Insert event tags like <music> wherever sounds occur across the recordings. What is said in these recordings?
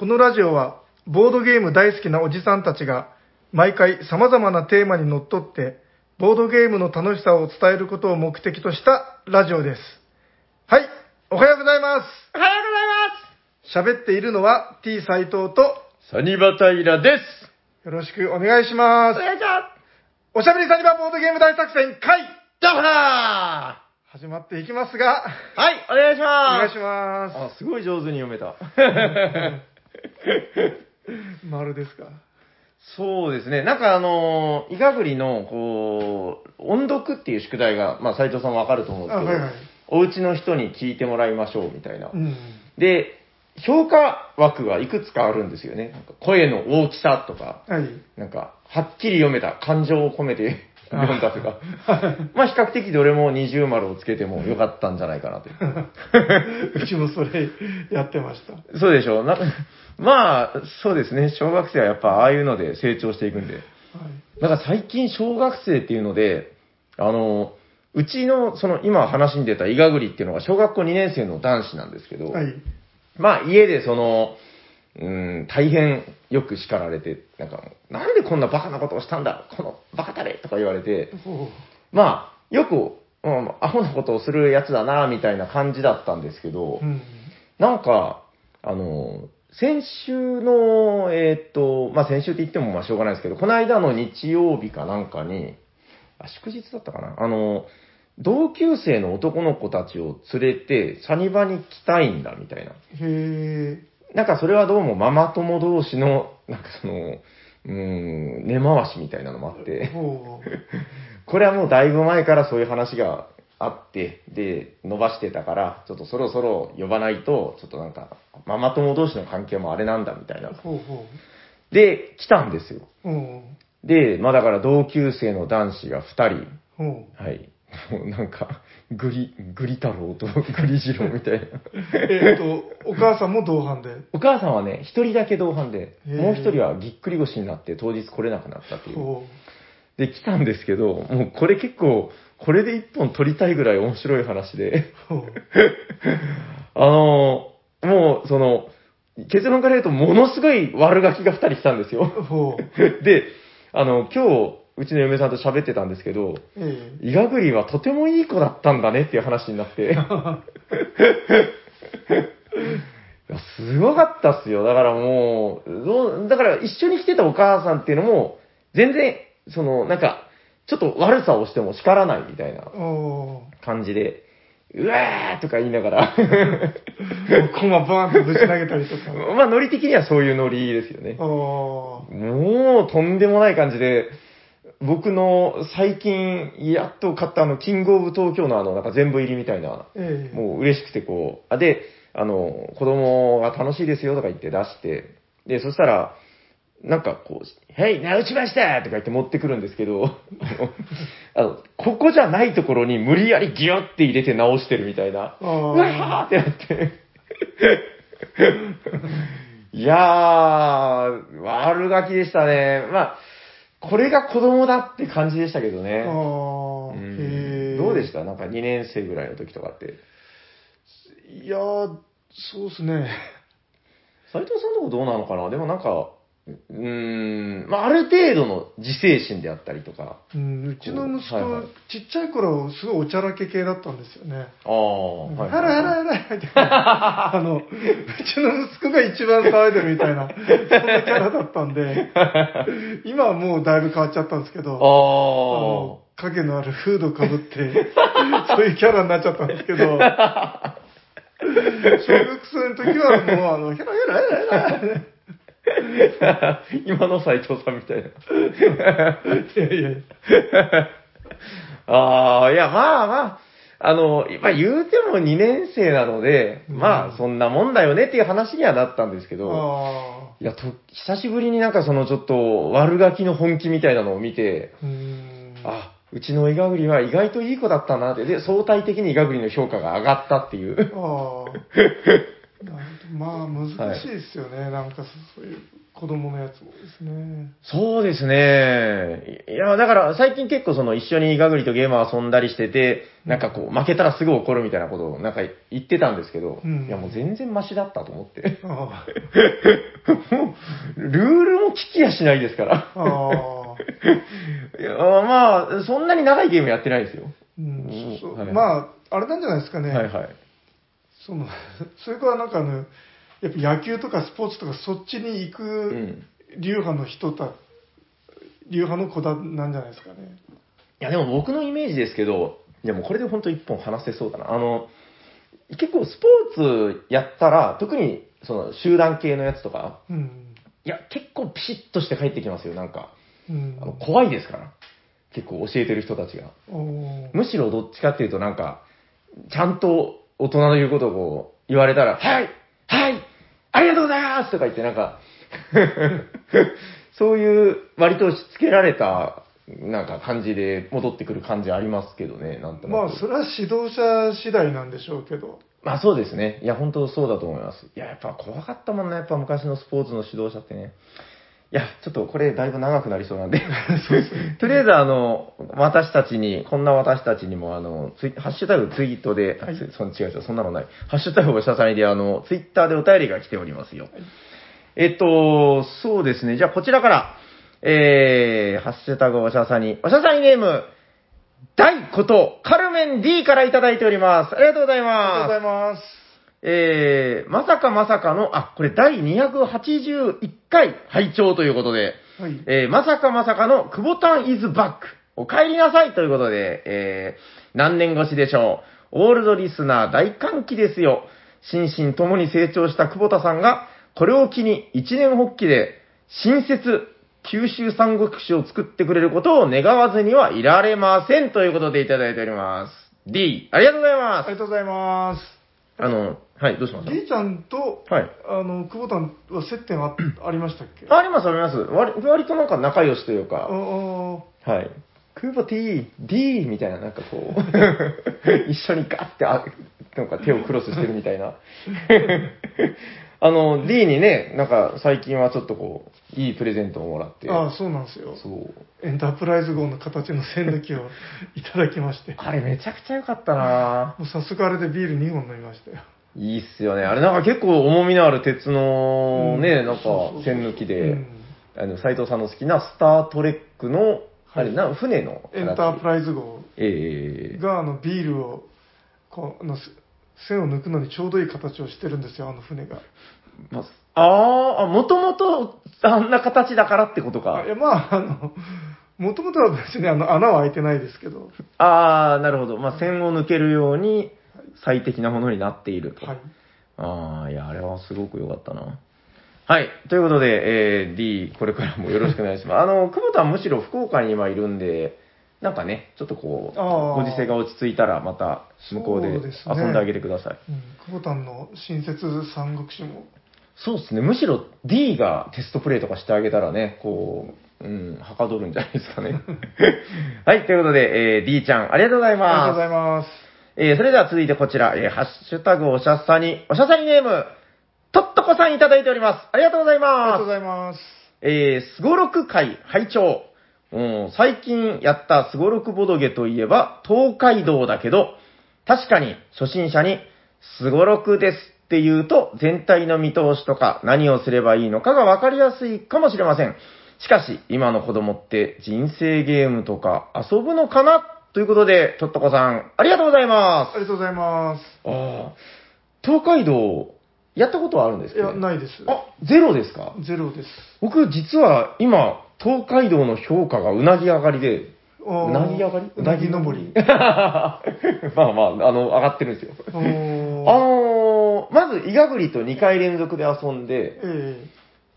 このラジオは、ボードゲーム大好きなおじさんたちが、毎回様々なテーマにのっとって、ボードゲームの楽しさを伝えることを目的としたラジオです。はい、おはようございます。おはようございます喋っているのは T 斎藤と、サニバタイラです。よろしくお願いします。お願いしまおしゃべりサニバボードゲーム大作戦会だから始まっていきますが、はい、お願いしおます願いします。あ、すごい上手に読めた。<laughs> <laughs> 丸ですか？そうですね。なんかあのー、イガグリの、こう、音読っていう宿題が、まあ斉藤さんわかると思うんですけど、あはいはいお家の人に聞いてもらいましょうみたいな。うん。で、評価枠がいくつかあるんですよね。なんか声の大きさとか、はい。なんか、はっきり読めた、感情を込めて読んだとか。<laughs> まあ比較的どれも二重丸をつけてもよかったんじゃないかなと。<laughs> うちもそれやってました。そうでしょう。なまあ、そうですね。小学生はやっぱああいうので成長していくんで。はい。だから最近小学生っていうので、あの、うちの、その今話に出たイガグリっていうのが小学校2年生の男子なんですけど、はい。まあ家でその、うん、大変よく叱られて、なんか、なんでこんなバカなことをしたんだこのバカタレとか言われて、ほまあ、よく、うん、アホなことをするやつだな、みたいな感じだったんですけど、う。うん。なんか、あの、先週の、えーっと、まあ、先週って言ってもまあしょうがないですけど、この間の日曜日かなんかに、あ、祝日だったかなあの、同級生の男の子たちを連れて、サニバに来たいんだ、みたいな。へえ。なんかそれはどうもママ友同士の、なんかその、うーん、根回しみたいなのもあって、ほ <laughs> これはもうだいぶ前からそういう話があって、で、伸ばしてたから、ちょっとそろそろ呼ばないと、ちょっとなんか、ママ友同士の関係もあれなんだみたいなう。。ほうほで、来たんですよ。で、まあだから同級生の男子が2人、ほはい。<laughs> なんか、グリ、グリ太郎と <laughs> グリ次郎みたいな。う。えっと、お母さんも同伴で。お母さんはね、一人だけ同伴で、もう一人はぎっくり腰になって当日来れなくなったっていう。ほで、来たんですけど、もうこれ結構、これで一本撮りたいぐらい面白い話で。<laughs> あのもう、その、結論から言うと、ものすごい悪ガキが二人来たんですよ。<laughs> で、あの、今日、うちの嫁さんと喋ってたんですけど、えイガグリはとてもいい子だったんだねっていう話になって。<laughs> すごかったっすよ。だからもう、だから一緒に来てたお母さんっていうのも、全然、その、なんか、ちょっと悪さをしても叱らないみたいな感じで、うわーとか言いながら、ー。コマバーンとぶち投げたりとか。<laughs> まあノリ的にはそういうノリですよね。もうとんでもない感じで、僕の最近やっと買ったあの、キングオブ東京のあの、なんか全部入りみたいな、ええ。もう嬉しくてこう、あ、で、あの、子供が楽しいですよとか言って出して、で、そしたら、なんかこう、はい、直しましたとか言って持ってくるんですけど、<laughs> あの、ここじゃないところに無理やりギュッて入れて直してるみたいな、あうわーってなって。<laughs> いやー、悪ガキでしたね。まあ、これが子供だって感じでしたけどね。ああ。うんへえ。どうでしたなんか2年生ぐらいの時とかって。いやー、そうですね。斉藤さんのとこどうなのかな？でもなんか、うーん、まあ、ある程度の自制心であったりとか。うん、うちの息子、はいはいちっちゃい頃、すごいおちゃらけ系だったんですよね。ああ、はいはいハラハラハラってあの、うちの息子が一番騒いでるみたいな、そんなキャラだったんで、今はもうだいぶ変わっちゃったんですけど、ああの影のあるフードかぶって、そういうキャラになっちゃったんですけど、小学生の時はもう、あの、ヘラヘラヘラヘラ。あ。<laughs> 今の斉藤さんみたいな。<laughs> いやいや <laughs> ああ、いや、まあまあ、あの、まあ言うても2年生なので、うんまあそんなもんだよねっていう話にはなったんですけど、あいや、と、久しぶりになんかそのちょっと悪ガキの本気みたいなのを見て、あ、うーん。あ、うちのイガグリは意外といい子だったなって、で、相対的にイガグリの評価が上がったっていう。ああ。まあ難しいですよね、なんかそういう。子供のやつもですね。そうですね。いや、だから最近結構その一緒にガグリとゲームを遊んだりしてて、なんかこう負けたらすぐ怒るみたいなことをなんか言ってたんですけど、うんいやもう全然マシだったと思って。あ <laughs> もう、ルールも聞きやしないですから。あ。ああ。<laughs> いやまあ、そんなに長いゲームやってないですよ。うんうんそうはいまあ、あれなんじゃないですかね。はいはい。その、<laughs> それからなんかあの、やっぱ野球とかスポーツとかそっちに行うくん。流派の人た、流派の子だなんじゃないですかね。いや、でも僕のイメージですけど、いやもうこれで本当一本話せそうだな。あの、結構スポーツやったら、特にその集団系のやつとか、うん。いや、結構ピシッとして帰ってきますよ、なんか。うん。あの怖いですから。結構教えてる人たちが。むしろどっちかっていうとなんか、ちゃんと大人の言うことをこう言われたら、はいはいありがとうございますとか言ってなんか、<laughs> そういう割と押し付けられたなんか感じで戻ってくる感じありますけどね、なんとなく。まあ、それは指導者次第なんでしょうけど。まあそうですね。いや、本当そうだと思います。いや、やっぱ怖かったもんね。やっぱ昔のスポーツの指導者ってね。いや、ちょっとこれだいぶ長くなりそうなんで。とりあえずあの、私たちに、こんな私たちにもあの、ツイハッシュタグツイートで、はいつその違う違う、そんなのない。ハッシュタグおしゃさんであの、ツイッターでお便りが来ておりますよ。えっと、そうですね。じゃあこちらから、えー、ハッシュタグおしゃさに、おしゃさにネーム、大こと、カルメン D からいただいております。ありがとうございあります。がとうございます。えー、まさかまさかの、あ、これ第281回拝聴ということで、はい。えー、まさかまさかの久保タンイズバック。お帰りなさいということで、えー、何年越しでしょう。オールドリスナー大歓喜ですよ。心身ともに成長した久保田さんが、これを機に一年発起で、新設、九州三国志を作ってくれることを願わずにはいられませんということでいただいております。D、ありがとうございあます。りがとうございます。あの、はい、どうしました？D ちゃんと、はい。あの、久保田は接点あありましたっけ？ああります、あります。割割となんか仲良しというあか、あはい。クーボ T、D みたいな、なんかこう、<laughs> 一緒にガッてあ、なんか手をクロスしてるみたいな。<laughs> あの、D にね、なんか最近はちょっとこう、いいプレゼントをもらって。ああ、そうなんですよ。そう。エンタープライズ号の形の栓抜きを <laughs> いただきまして。あれめちゃくちゃ良かったなもう早速あれでビール2本飲みましたよ。いいっすよね。あれなんか結構重みのある鉄のね、うんなんか栓抜きで、うんあの、斎藤さんの好きなスタートレックの、あれはいな、船の形。エンタープライズ号ええがあのビールをこうあのす栓を抜くのにちょうどいい形をしてるんですよ、あの船が。まあーあ、もともとあんな形だからってことかあい。や、まあ、あの、もともとは別にあの穴は開いてないですけど、ああ、なるほど。まあ、線を抜けるように最適なものになっていると。はい。ああ、いや、あれはすごく良かったな。はい。ということで、えー、D、これからもよろしくお願いします。あの、久保田はむしろ福岡に今いるんで、なんかね、ちょっとこう、ご時世が落ち着いたら、また向こうで遊んであげてください。うん、久保田の新設三国志も、そうですね。むしろ D がテストプレイとかしてあげたらね、こう、うん、はかどるんじゃないですかね。<laughs> はい。ということで、えー、D ちゃん、ありがとうございありがとうます。ございます。えー、それでは続いてこちら、えー、ハッシュタグおしゃさに、おしゃさにネーム、とっとこさんいただいております。ありがとうございありがとうごます。ざいます。えー、すごろく会拝聴うん、最近やったすごろくボドゲといえば、東海道だけど、確かに初心者に、すごろくですって言うと、全体の見通しとか何をすればいいのかがわかりやすいかもしれません。しかし、今の子供って人生ゲームとか遊ぶのかな？ということで、とっとこさん、ありがとうございますあ。りがとうございます。ああ、東海道、やったことはあるんですけど、いや、ないです。あ、ゼロですか？ゼロです。僕、実は今、東海道の評価がうなぎ上がりで、あーうなぎ上がり？うなぎ登り。<laughs> まあまあ、あの、上がってるんですよ。おあーのー、まず、イガグリと2回連続で遊んで、え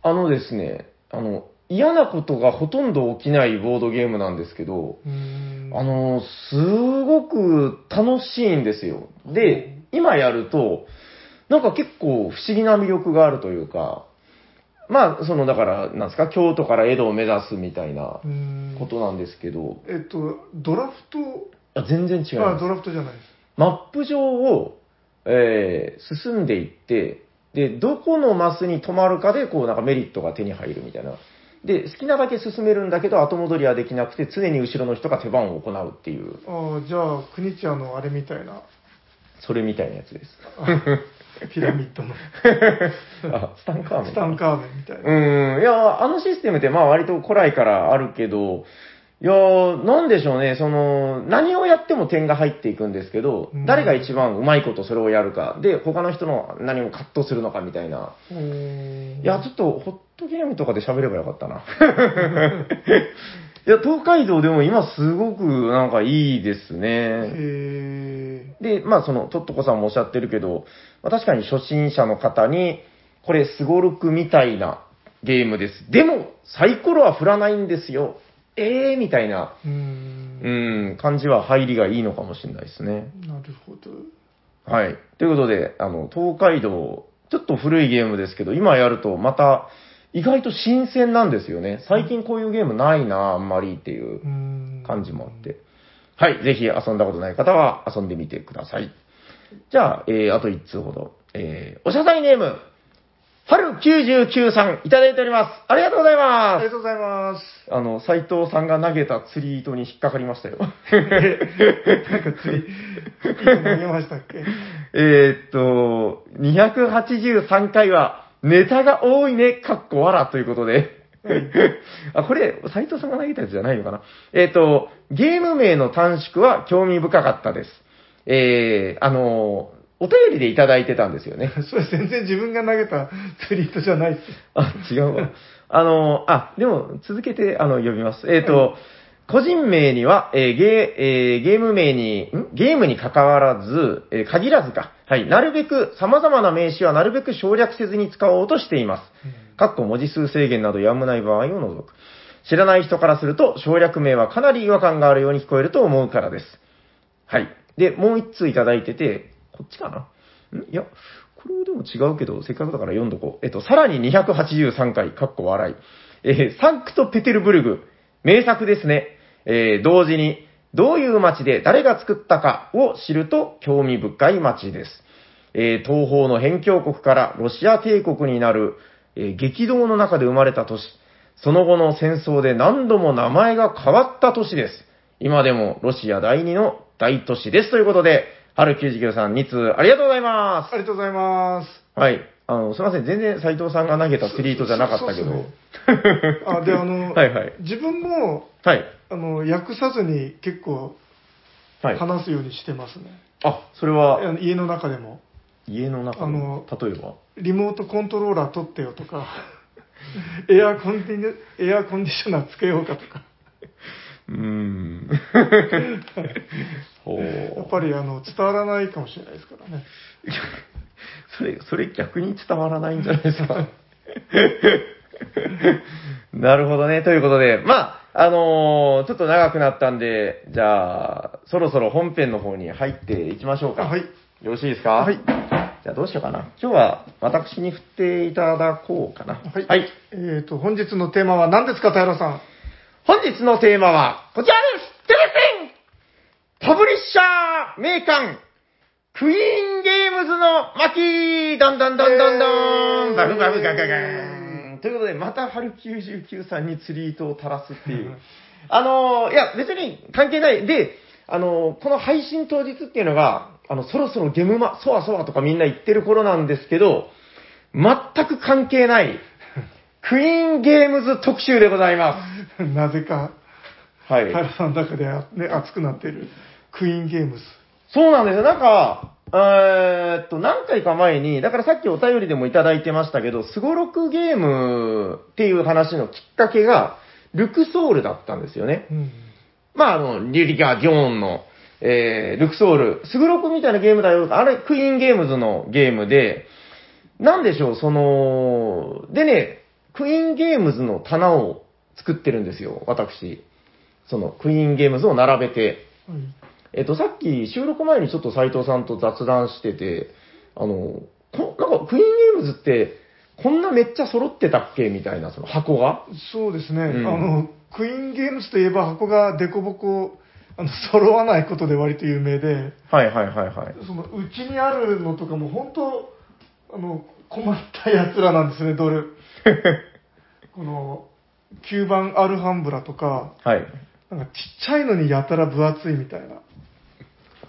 あのですね、あの、嫌なことがほとんど起きないボードゲームなんですけど、えうーんあの、すごく楽しいんですよ。で、今やると、なんか結構不思議な魅力があるというか、まあ、その、だから、なんですか、京都から江戸を目指すみたいなことなんですけど、えっと、ドラフト、あ全然違いあ、ますド。ラフトじゃないです。マップ上を、えー進んでいって、で、どこのマスに止まるかで、こう、なんかメリットが手に入るみたいな。で、好きなだけ進めるんだけど、後戻りはできなくて、常に後ろの人が手番を行うっていう、ああ、じゃあ、国千谷のあれみたいな、それみたいなやつです。<laughs> ピラミッドの <laughs> あ、スタンカーメンスタンカーメンみたいな。うん、いや、あのシステムってまあ割と古来からあるけど、いやなんでしょうね、その、何をやっても点が入っていくんですけど、うん誰が一番うまいことそれをやるか、で、他の人の何をカットするのかみたいな。いや、ちょっと、ホットゲームとかで喋ればよかったな。<laughs> いや、東海道でも今すごくなんかいいですね。へで、まあその、とっとこさんもおっしゃってるけど、まあ、確かに初心者の方に、これすごろくみたいなゲームです。でも、サイコロは振らないんですよ。ええー、みたいな、ーうんん、感じは入りがいいのかもしれないですね。なるほど。はい。ということで、あの、東海道、ちょっと古いゲームですけど、今やるとまた、意外と新鮮なんですよね。最近こういうゲームないな、あんまりっていう感じもあって。はい。ぜひ遊んだことない方は遊んでみてください。じゃあ、えー、あと1通ほど。えー、おしゃさいネーム、春99さんいただいております。ありがとうございあますりが。とうございます。あの、斎藤さんが投げた釣り糸に引っかかりましたよ。なんかつい、いいと投げましたっけ？<laughs> えーっと、283回はネタが多いね、かっこわらということで。あ、これ、斎藤さんが投げたやつじゃないのかな？えーっと、ゲーム名の短縮は興味深かったです。えー、あの、お便りでいただいてたんですよね。<laughs> それ全然自分が投げたツリートじゃないっす。あ、違うわ。あの、あ、でも、続けて、あの、呼びます。えっ、と、個人名には、えーゲー、えーゲーム名に、ん？ゲームに関わらず、えー限らずか。はい。なるべく、様々な名詞はなるべく省略せずに使おうとしています。かっこ文字数制限などやむない場合を除く。知らない人からすると、省略名はかなり違和感があるように聞こえると思うからです。はい。で、もう一通いただいてて、こっちかな？ん？いや、これでも違うけど、せっかくだから読んどこう。えっと、さらに283回、かっこ笑い。えーサンクトペテルブルグ、名作ですね。えー同時に、どういう街で誰が作ったかを知ると興味深い街です。えー東方の辺境国からロシア帝国になる、えー激動の中で生まれた都市。その後の戦争で何度も名前が変わった都市です。今でもロシア第二の大都市です。ということで、春99さん2通ありがとうございまありがとうございます。す。はい。あの、すいません。全然斉藤さんが投げたツリートじゃなかったけど。そうそうあ、で、あの、<laughs> はいはい自分も、はい。あの、訳さずに結構はい。話すようにしてますね。あ、それはあの家の中でも。家の中あのの、例えば？リモートコントローラー取ってよとか、<laughs> エアコンディニエアコンディショナーつけようかとか。うーん。<laughs> ほう。やっぱりあの伝わらないかもしれないですからね。<laughs> それ、それ逆に伝わらないんじゃないですか？なるほどね。ということで、まあ、あのーちょっと長くなったんで、じゃあ、そろそろ本編の方に入っていきましょうか。はい。よろしいですか？はい。じゃあどうしようかな。今日は私に振っていただこうかな。はい。はい。えっ、と、本日のテーマは何ですか、平さん？本日のテーマは、こちらですテレセンパブリッシャー名鑑クイーンゲームズの巻どんどんどんどんどんバフバフガガガーンということで、また春99さんに釣り糸を垂らすっていう。<laughs> あのーいや、別に関係ない。で、あのーこの配信当日っていうのが、あの、そろそろゲムマ、そわそわとかみんな言ってる頃なんですけど、全く関係ない、<laughs> クイーンゲームズ特集でございます。<laughs> なぜか、はい。平さんの中で、ね、熱くなっているクイーンゲームズ。そうなんですよ。なんか、えーっと、何回か前に、だからさっきお便りでもいただいてましたけど、スゴロクゲームっていう話のきっかけが、ルクソールだったんですよね。うん。まあ、あの、リリカ・ディオーンの、えー、ルクソール、スグロクみたいなゲームだよ。あれ、クイーンゲームズのゲームで、なんでしょう、その、でね、クイーンゲームズの棚を作ってるんですよ、私。その、クイーンゲームズを並べて。はいえっと、さっき収録前にちょっと斉藤さんと雑談してて、あの、こなんかクイーンゲームズって、こんなめっちゃ揃ってたっけ？みたいな、その箱が？そうですね、うんあの、クイーンゲームズといえば箱がデコボコ、あの、<laughs> 揃わないことで割と有名で、はいはいはいはい。その、うちにあるのとかも本当、あの、困った奴らなんですね、どれ。<laughs> この、9番アルハンブラとか、はい。なんかちっちゃいのにやたら分厚いみたいな。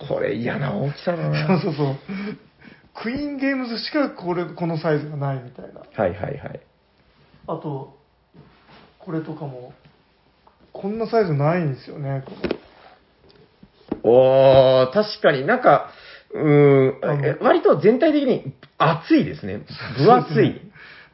これ嫌な大きさだそうな。そうそう。クイーンゲームズしかこれ、このサイズがないみたいな。はいはいはい。あと、これとかも、こんなサイズないんですよね。こおー、確かになんか、うん、え割と全体的に厚いですね。分厚い。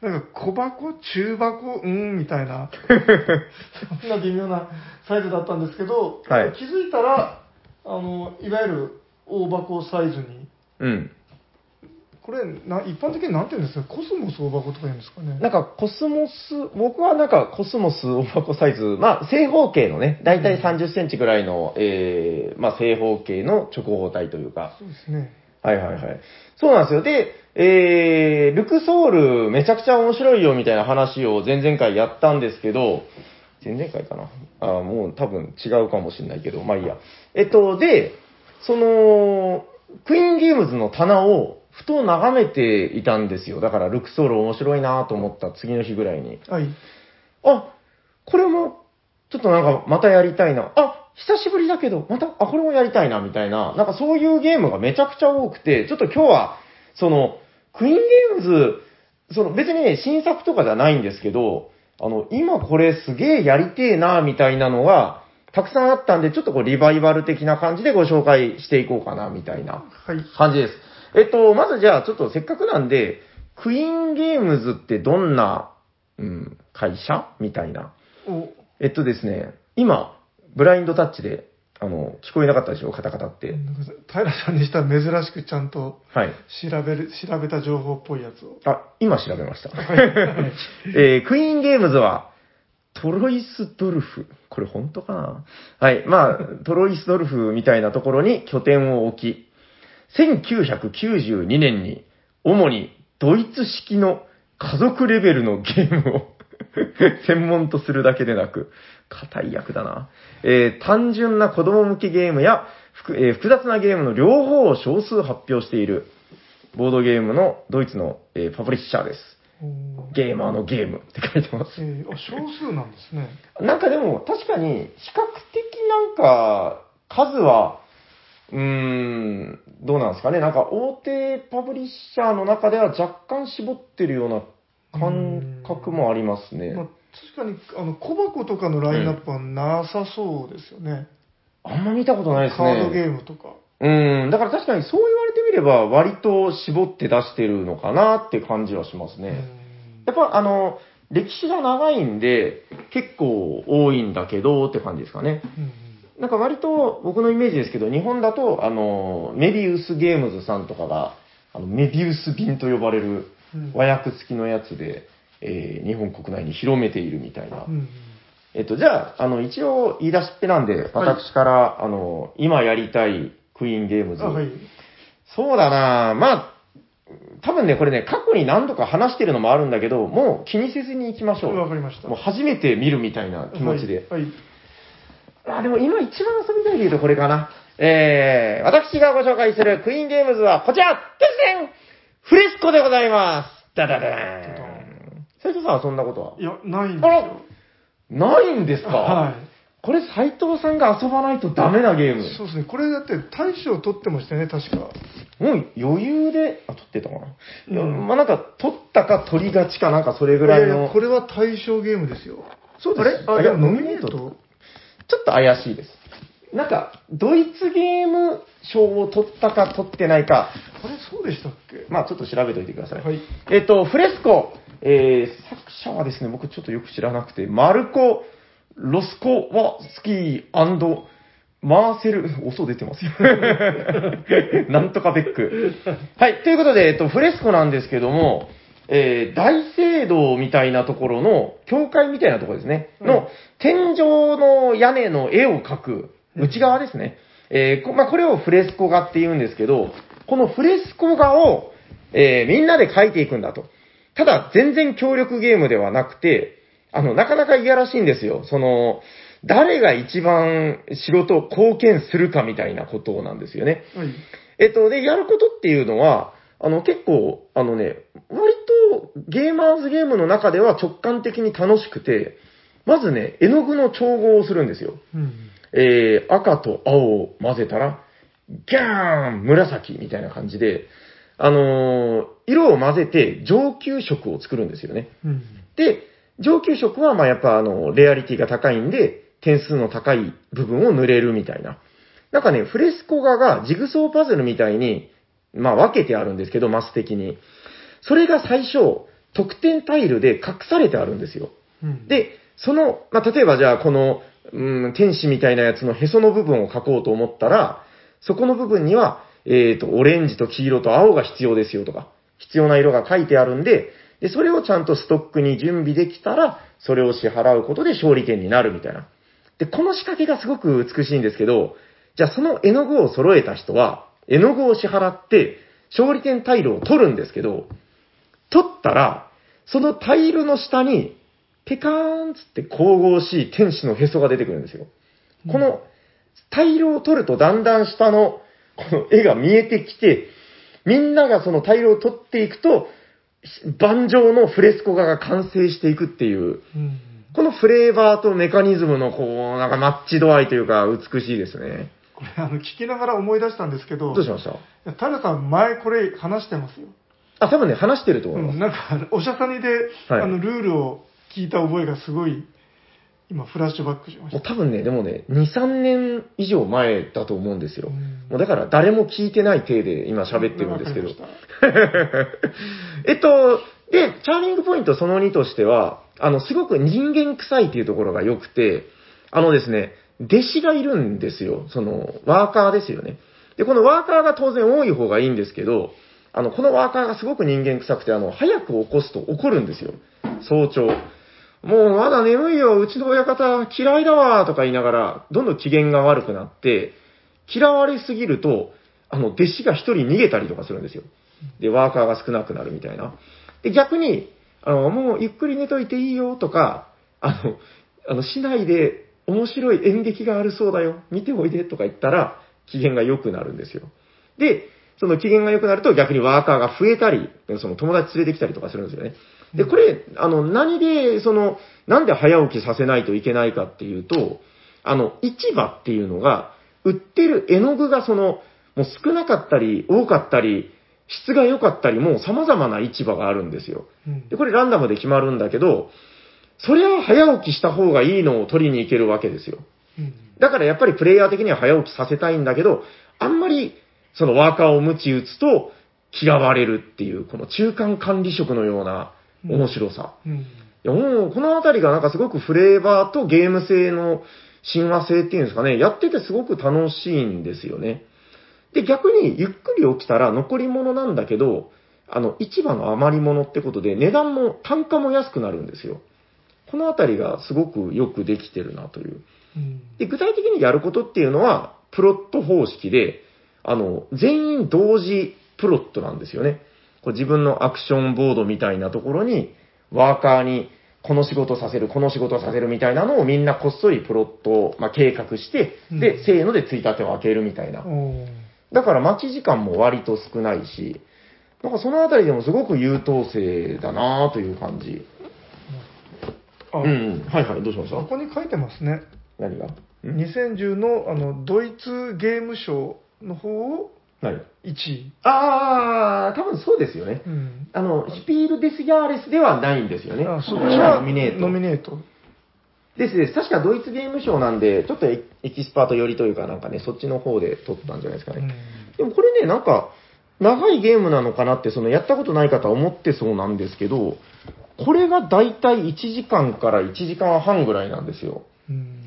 のなんか小箱、中箱、うーん、みたいな、<laughs> そんな微妙なサイズだったんですけど、はい気づいたら、あの、いわゆる大箱サイズに、うん。これな、一般的になんて言うんですか？コスモス大箱とか言うんですかね？なんかコスモス、僕はなんかコスモス大箱サイズ、まあ正方形のね、だいたい30センチぐらいの、えー、まあ正方形の直方体というか、そうですね。はいはいはい。そうなんですよ。で、えー、ルクソールめちゃくちゃ面白いよみたいな話を前々回やったんですけど、前々回かなあーもう多分違うかもしれないけど、まあいいや。えっと、で、その、クイーンゲームズの棚をふと眺めていたんですよ。だからルクソール面白いなと思った次の日ぐらいに。はい。あ、これも、ちょっとなんかまたやりたいな。あ、久しぶりだけど、また、あ、これもやりたいな、みたいな。なんかそういうゲームがめちゃくちゃ多くて、ちょっと今日は、その、クイーンゲームズ、その別にね、新作とかじゃないんですけど、あの、今これすげえやりてえな、みたいなのが、たくさんあったんで、ちょっとこうリバイバル的な感じでご紹介していこうかな、みたいなはい。感じです。えっと、まずじゃあちょっとせっかくなんで、クイーンゲームズってどんな、うん、会社みたいな。お、えっとですね、今、ブラインドタッチで、あの、聞こえなかったでしょ？カタカタって。平さんにしたら珍しくちゃんとはい。調べる、調べた情報っぽいやつを。あ、今調べました。<laughs> えークイーンゲームズは、トロイスドルフ。これ本当かな？はい。まあ、トロイスドルフみたいなところに拠点を置き、1992年に、主にドイツ式の家族レベルのゲームを <laughs> 専門とするだけでなく、硬い役だな。えー単純な子供向けゲームや、複えー複雑なゲームの両方を少数発表している、ボードゲームのドイツの、えーパブリッシャーです。ゲーマーのゲームって書いてます。えーあ、少数なんですね。なんかでも、確かに、比較的なんか、数は、うーん、どうなんですかね。なんか、大手パブリッシャーの中では若干絞ってるような感覚もありますね。まあ、確かに、あの、小箱とかのラインナップはなさそうですよね。あんま見たことないですカードゲね。ームとか。うん、だから確かにそう言われてみれば、割と絞って出してるのかなって感じはしますね。うんやっぱあの、歴史が長いんで、結構多いんだけどって感じですかね。うんなんか割と僕のイメージですけど、日本だと、あの、メビウスゲームズさんとかが、あの、メビウス便と呼ばれるうん和訳付きのやつで、えー日本国内に広めているみたいな。うんえっと、じゃあ、あの、一応言い出しっぺなんで、私から、あの、今やりたいクイーンゲームズ。あ、はい。そうだなまあ、多分ね、これね、過去に何度か話してるのもあるんだけど、もう気にせずに行きましょう。わかりました。もう初めて見るみたいな気持ちで。はい。はいあ、でも今一番遊びたいで言うとこれかな。えー、私がご紹介するクイーンゲームズはこちらですねフレスコでございますダダダーン斉藤さんはそんなことは？いや、ないんですよ。ないんですか、はい。これ斉藤さんが遊ばないとダメなゲーム。そうですね。これだって大賞取ってましたよね、確か。もう余裕で、あ、取ってたかな、いやうんまあなんか取ったか取りがちかなんかそれぐらいの。ややこれは大賞ゲームですよ。そうですあれ？あ、いやでもノミネート？ちょっと怪しいです。なんか、ドイツゲーム賞を取ったか取ってないか、あれ、そうでしたっけ？まあちょっと調べておいてください。はい。えっと、フレスコ、えー、作者はですね、僕ちょっとよく知らなくて、マルコ・ロスコワスキーマーセル、音出てますよ。<laughs> なんとかベック。はい、ということで、えっと、フレスコなんですけども、えー、大聖堂みたいなところの、教会みたいなところですね、うんの、天井の屋根の絵を描く、内側ですね。えーこまあ、これをフレスコ画って言うんですけど、このフレスコ画を、えーみんなで描いていくんだと。ただ、全然協力ゲームではなくて、あの、なかなかいやらしいんですよ。その、誰が一番仕事を貢献するかみたいなことなんですよね。はい。えっと、で、やることっていうのは、あの、結構、あのね、割とゲーマーズゲームの中では直感的に楽しくて、まずね、絵の具の調合をするんですよ。うん。えー、赤と青を混ぜたら、ギャーン紫みたいな感じで、あのー色を混ぜて上級色を作るんですよね。うん。で、上級色は、まあやっぱあの、レアリティが高いんで、点数の高い部分を塗れるみたいな。なんかね、フレスコ画がジグソーパズルみたいに、まあ分けてあるんですけど、マス的に。それが最初、得点タイルで隠されてあるんですよ。うん、で、その、まあ、例えばじゃあこの、うん、天使みたいなやつのへその部分を描こうと思ったら、そこの部分には、えっ、と、オレンジと黄色と青が必要ですよとか、必要な色が書いてあるんで、で、それをちゃんとストックに準備できたら、それを支払うことで勝利点になるみたいな。で、この仕掛けがすごく美しいんですけど、じゃあその絵の具を揃えた人は、絵の具を支払って、勝利点タイルを取るんですけど、取ったら、そのタイルの下に、ペカーンつって神々しい天使のへそが出てくるんですよ。このタイルを取るとだんだん下のこの絵が見えてきて、みんながそのタイルを取っていくと、盤上のフレスコ画が完成していくっていう、うん。このフレーバーとメカニズムのこう、なんかマッチ度合いというか美しいですね。これ、あの、聞きながら思い出したんですけど、どうしました？タルさん、前これ話してますよ。あ、多分ね、話してるとうん、思います。なんか、おしゃさにで、はいあの、ルールを聞いた覚えがすごい、今、フラッシュバックしました。もう多分ね、でもね、2、3年以上前だと思うんですよ。うんもうだから誰も聞いてない体で今喋ってるんですけど <laughs> えっと、で、チャーミングポイントその2としては、あの、すごく人間臭いっていうところが良くて、あのですね、弟子がいるんですよ。その、ワーカーですよね。で、このワーカーが当然多い方がいいんですけど、あの、このワーカーがすごく人間臭くて、あの、早く起こすと怒るんですよ。早朝。もうまだ眠いよ、うちの親方嫌いだわ、とか言いながら、どんどん機嫌が悪くなって、嫌われすぎると、あの、弟子が一人逃げたりとかするんですよ。で、ワーカーが少なくなるみたいな。で、逆に、あの、もうゆっくり寝といていいよとか、あの、あの、市内で面白い演劇があるそうだよ、見ておいでとか言ったら、機嫌が良くなるんですよ。で、その機嫌が良くなると逆にワーカーが増えたり、その友達連れてきたりとかするんですよね。で、これ、あの、何で、その、なんで早起きさせないといけないかっていうと、あの、市場っていうのが、売ってる絵の具がその、もう少なかったり、多かったり、質が良かったり、もう様々な市場があるんですよ。うんで、これランダムで決まるんだけど、そりゃ早起きした方がいいのを取りに行けるわけですよ。うんだからやっぱりプレイヤー的には早起きさせたいんだけど、あんまりそのワーカーを鞭打つと嫌われるっていう、この中間管理職のような面白さ。うんいや、もうこのあたりがなんかすごくフレーバーとゲーム性の親和性っていうんですかね、やっててすごく楽しいんですよね。で、逆にゆっくり起きたら残り物なんだけど、あの、市場の余り物ってことで値段も、単価も安くなるんですよ。このあたりがすごくよくできてるなという。うんで、具体的にやることっていうのは、プロット方式で、あの、全員同時プロットなんですよね。こう自分のアクションボードみたいなところに、ワーカーにこの仕事させる、この仕事させるみたいなのをみんなこっそりプロットを、まあ、計画して、うんで、せーのでついたてを開けるみたいな。だから待ち時間も割と少ないし、なんかそのあたりでもすごく優等生だなぁという感じ。あ、うんうん。はいはい、どうしました？ここに書いてますね。何が？ん2010のあのドイツゲーム賞の方を何？1位。あー、多分そうですよね。うん。あの、ヒピール・デス・ギャーレスではないんですよね。あそっちはノミネート。ノミネート。ですです。確かドイツゲーム賞なんで、ちょっとエエキスパート寄りというかなんかね、そっちの方で取ったんじゃないですかね。うんでもこれね、なんか、長いゲームなのかなって、そのやったことない方は思ってそうなんですけど、これがだいたい1時間から1時間半ぐらいなんですよ。うん。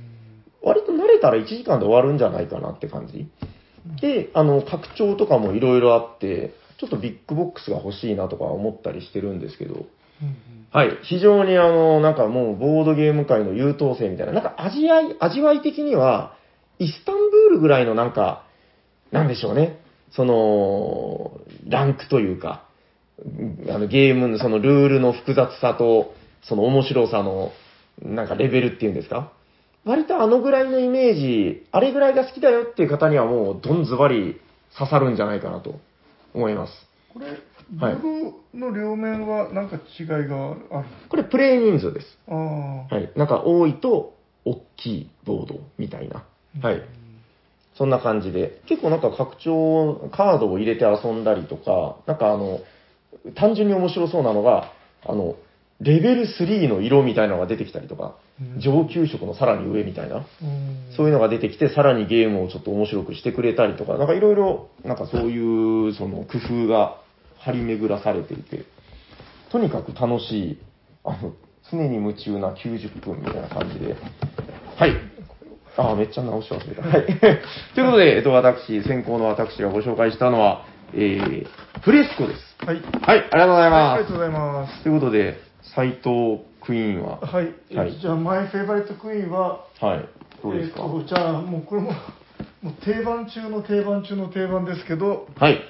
割と慣れたら1時間で終わるんじゃないかなって感じ。で、あの、拡張とかもいろいろあって、ちょっとビッグボックスが欲しいなとか思ったりしてるんですけど、うんはい。非常にあの、なんかもうボードゲーム界の優等生みたいな、なんか味わい、味わい的には、イスタンブールぐらいのなんか、なんでしょうね。その、ランクというか、うんあのゲームのそのルールの複雑さと、その面白さの、なんかレベルっていうんですか？割とあのぐらいのイメージ、あれぐらいが好きだよっていう方にはもう、どんズバリ刺さるんじゃないかなと思います。これ、ボはいードの両面はなんか違いがあるあるこれプレイ人数です。ああ、はい。なんか多いと大きいボードみたいな。はい。そんな感じで。結構なんか拡張カードを入れて遊んだりとか、なんかあの、単純に面白そうなのが、あの、レベル3の色みたいなのが出てきたりとか、うん上級色のさらに上みたいな、うんそういうのが出てきて、さらにゲームをちょっと面白くしてくれたりとか、なんかいろいろ、なんかそういう、その工夫が張り巡らされていて、とにかく楽しい、あの、常に夢中な90分みたいな感じで、はい。ああ、めっちゃ直し忘れた。はい。<laughs> ということで、えっと、私、先行の私がご紹介したのは、えー、フレスコです。はい。はい、ありがとうございます。はいありがとうございます。ということで、斎藤クイーンは、はい。はいじゃあ、マイフェイバリットクイーンは、はい、どうですか、えーとじゃあ、もうこれも、もう定番中の定番中の定番ですけど、はい。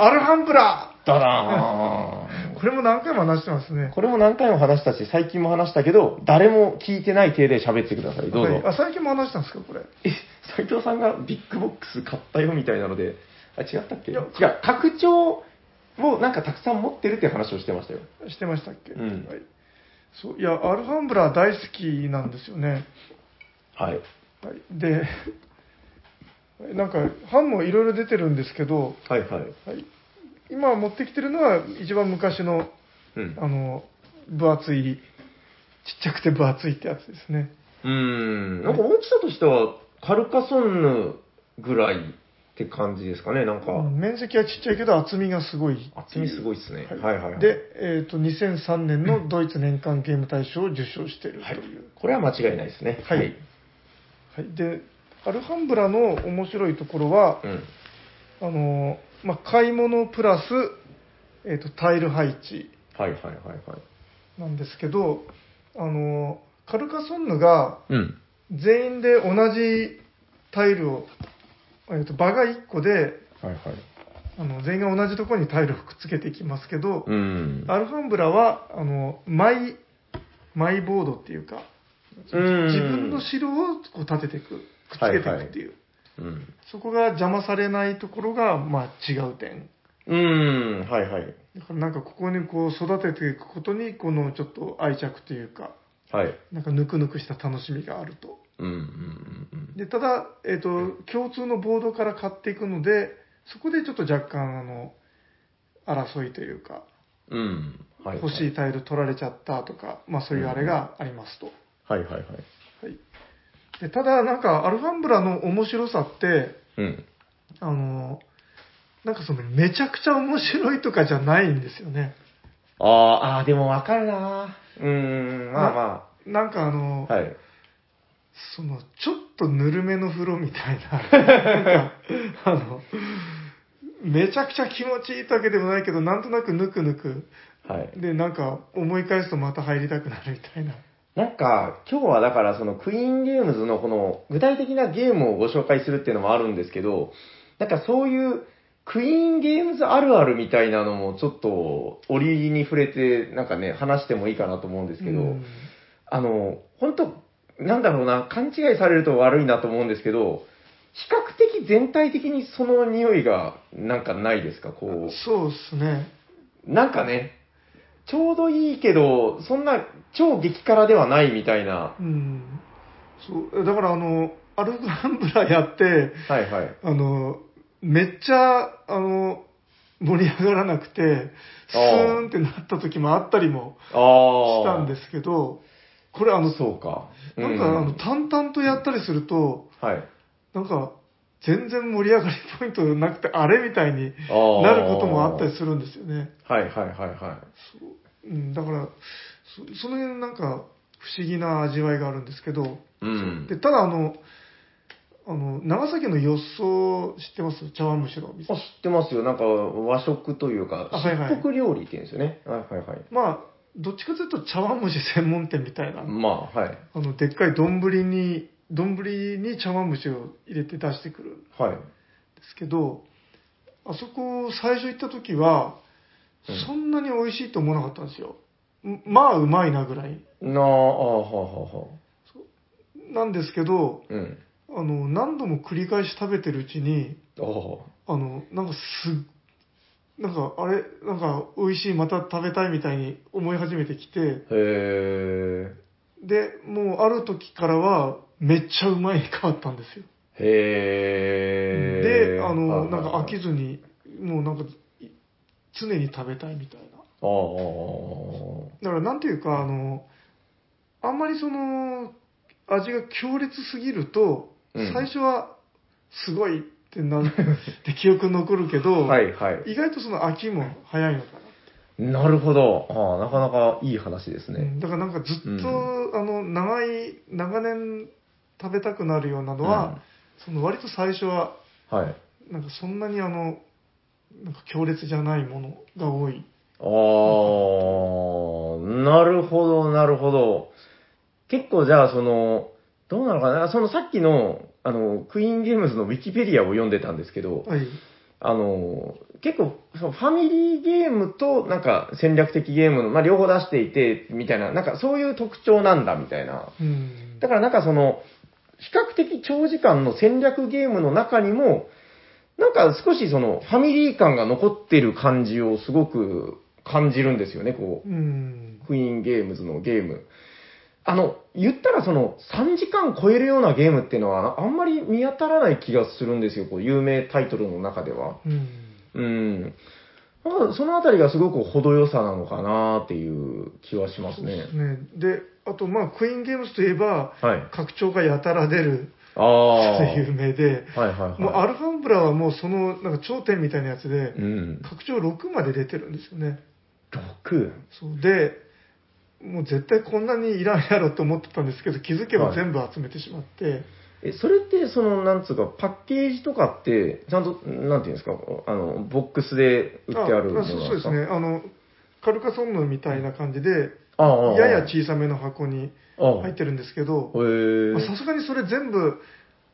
アルハンブラダダーン <laughs> これも何回も話してますね。これも何回も話したし、最近も話したけど、誰も聞いてない体で喋ってください。どうぞ。はいあ、最近も話したんですか、これ？え、斉藤さんがビッグボックス買ったよみたいなので、あ、違ったっけ？違いやう、拡張をなんかたくさん持ってるって話をしてましたよ。してましたっけ、うんはい。そう、いや、アルハンブラ大好きなんですよね。はい。はい。で、なんか、版もいろいろ出てるんですけど、はいはい。はい、今持ってきてるのは一番昔の、うん。あの、分厚い、ちっちゃくて分厚いってやつですね。うーん。なんか大きさとしては、カルカソンヌぐらいって感じですかね、なんか。うん面積はちっちゃいけど厚みがすごい。厚みすごいっすね。はいはいはいはい。で、えっ、と、2003年のドイツ年間ゲーム大賞を受賞しているとはいいう。。これは間違いないですね。はいはい、で、アルハンブラの面白いところは、うん。あの、まあ、買い物プラス、えっ、と、タイル配置はいはいはいはい。なんですけど、あの、カルカソンヌがうん。全員で同じタイルを、えー、と場が1個ではいはい。あの全員が同じところにタイルをくっつけていきますけど、うん。アルハンブラはあのマイマイボードっていうかうん自分の城をこう立てていくくっつけていくっていう、うん。そこが邪魔されないところが、まあ、違う点うん。はいはい。だからなんかここにこう育てていくことにこのちょっと愛着というかはい。なんかぬくぬくした楽しみがあるとうんうんうんでただ、えー、と共通のボードから買っていくのでそこでちょっと若干あの争いというかうん。うん。はい。欲しいタイル取られちゃったとか、まあ、そういうあれがありますと、はいはいはい。はい、でただなんかアルファンブラの面白さってうん。あのなんかそのめちゃくちゃ面白いとかじゃないんですよねあーあー、でもわかるなうーん、まあまなんかあの、あ。はい。そのちょっとぬるめの風呂みたいな。<laughs> なんかあのめちゃくちゃ気持ちいいってわけでもないけどなんとなくぬくぬく。はい。でなんか思い返すとまた入りたくなるみたいな。なんか、今日はだからそのクイーンゲームズのこの具体的なゲームをご紹介するっていうのもあるんですけど、なんかそういうクイーンゲームズあるあるみたいなのもちょっと折に触れてなんかね、話してもいいかなと思うんですけど、うん。あの、本当なんだろうな、勘違いされると悪いなと思うんですけど、比較的全体的にその匂いがなんかないですかこそうですねう、なんかね、ちょうどいいけど、そんな超激辛ではないみたいな。うんそうだからあのアルガンブラやってはいはい。あのめっちゃあの盛り上がらなくてスーンってなった時もあったりも。したんですけどこれあのそうか。なんか、あの淡々とやったりするとはい。なんか全然盛り上がりポイントなくてあれみたいになることもあったりするんですよね。はいはいはいはそううん、だからそその辺なんか不思議な味わいがあるんですけど、い。うん。でただあのあの長崎の予想知ってます？茶碗蒸しのお店あ知ってますよ。なんか和食というか、あはいはい食料理って言うんですよね。はいはいはい。まあどっちかというと茶碗蒸し専門店みたいな、まあ、はい。あのでっかい丼に丼に茶碗蒸しを入れて出してくるんではい。すけどあそこ最初行った時はうんそんなに美味しいと思わなかったんですよ、んまあうまいなぐらいなあ、ああ、はあはあはあ。なんですけどうん。あの何度も繰り返し食べてるうちにあのなんかすなんか、あれ、なんか、美味しい、また食べたいみたいに思い始めてきて、へえ。で、もうある時からは、めっちゃうまいに変わったんですよ。へえ。で、あの、はいなんか飽きず。ずに、もうなんか、い常に食べたいみたいな。ああ。だからなんていうか、あの、あんまりその、味が強烈すぎると、うん最初はすごいってなって記憶に残るけど、はいはい。意外とその飽きも早いのかな。なるほど。ああ、なかなかいい話ですね。うんだからなんかずっと、あの、長い、長年食べたくなるようなのは、その割と最初は、はい。なんかそんなにあの、なんか強烈じゃないものが多い。ああ、なるほど、なるほど。結構じゃあ、その、どうなのかな、そのさっきの、あの、クイーンゲームズのウィキペディアを読んでたんですけど、はい。あの、結構、そのファミリーゲームと、なんか戦略的ゲームの、まあ、両方出していて、みたいな、なんかそういう特徴なんだ、みたいな。うん。だからなんかその、比較的長時間の戦略ゲームの中にも、なんか少しその、ファミリー感が残ってる感じをすごく感じるんですよね、こう。うん。クイーンゲームズのゲーム。あの、言ったらその、3時間超えるようなゲームっていうのは、あんまり見当たらない気がするんですよ、こう、有名タイトルの中では。うん。うん。なんかそのあたりがすごく程よさなのかなっていう気はしますねで。すね。で、あと、まあ、クイーンゲームズといえば、はい。拡張がやたら出るああ。有名で、はいはいはい。もうアルファンブラはもうその、なんか頂点みたいなやつでう、ん。拡張6まで出てるんですよね。6? そうで、もう絶対こんなにいらんやろと思ってたんですけど、気づけば全部集めてしまって、え、それって、その、なんつうか、パッケージとかって、ちゃんと、なんていうんですか、あの、ボックスで売ってあるものなんあそうそうですね。あの、カルカソンヌみたいな感じで、やや小さめの箱に入ってるんですけど、さすがにそれ全部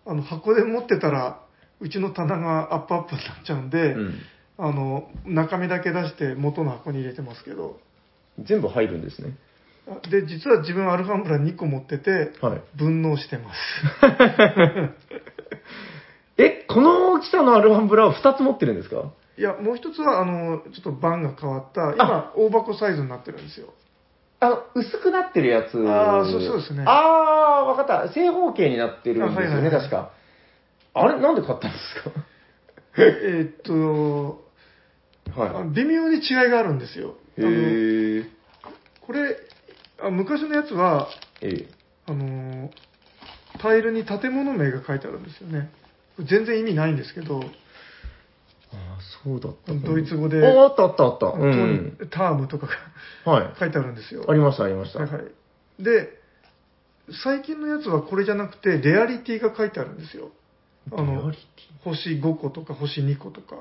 あの箱で持ってたらうちの棚がアップアップになっちゃうんで、うん。あの中身だけ出して元の箱に入れてますけど。全部入るんですね。あで実は自分アルファンブラ2個持っててはい。分納してます <laughs> え、この大きさのアルファンブラを2つ持ってるんですか？いやもう一つはあのちょっと版が変わった今大箱サイズになってるんですよあの、薄くなってるやつ。あーそうそうですねああ、わかった。正方形になってるんですよね、あはいはいはい確か。あれ？なんで買ったんです <laughs> えーっとかはあ微妙に違いがあるんですよあい。のへえ。これあ昔のやつはええ。あのタイルに建物名が書いてあるんですよね全然意味ないんですけどああ、そうだったドイツ語でああったあったあった。うん。タームとかがはい。書いてあるんですよ。ありました、ありました。はいはい。で、最近のやつはこれじゃなくて、レアリティが書いてあるんですよ。あのリアリティ？星5個とか星2個とか。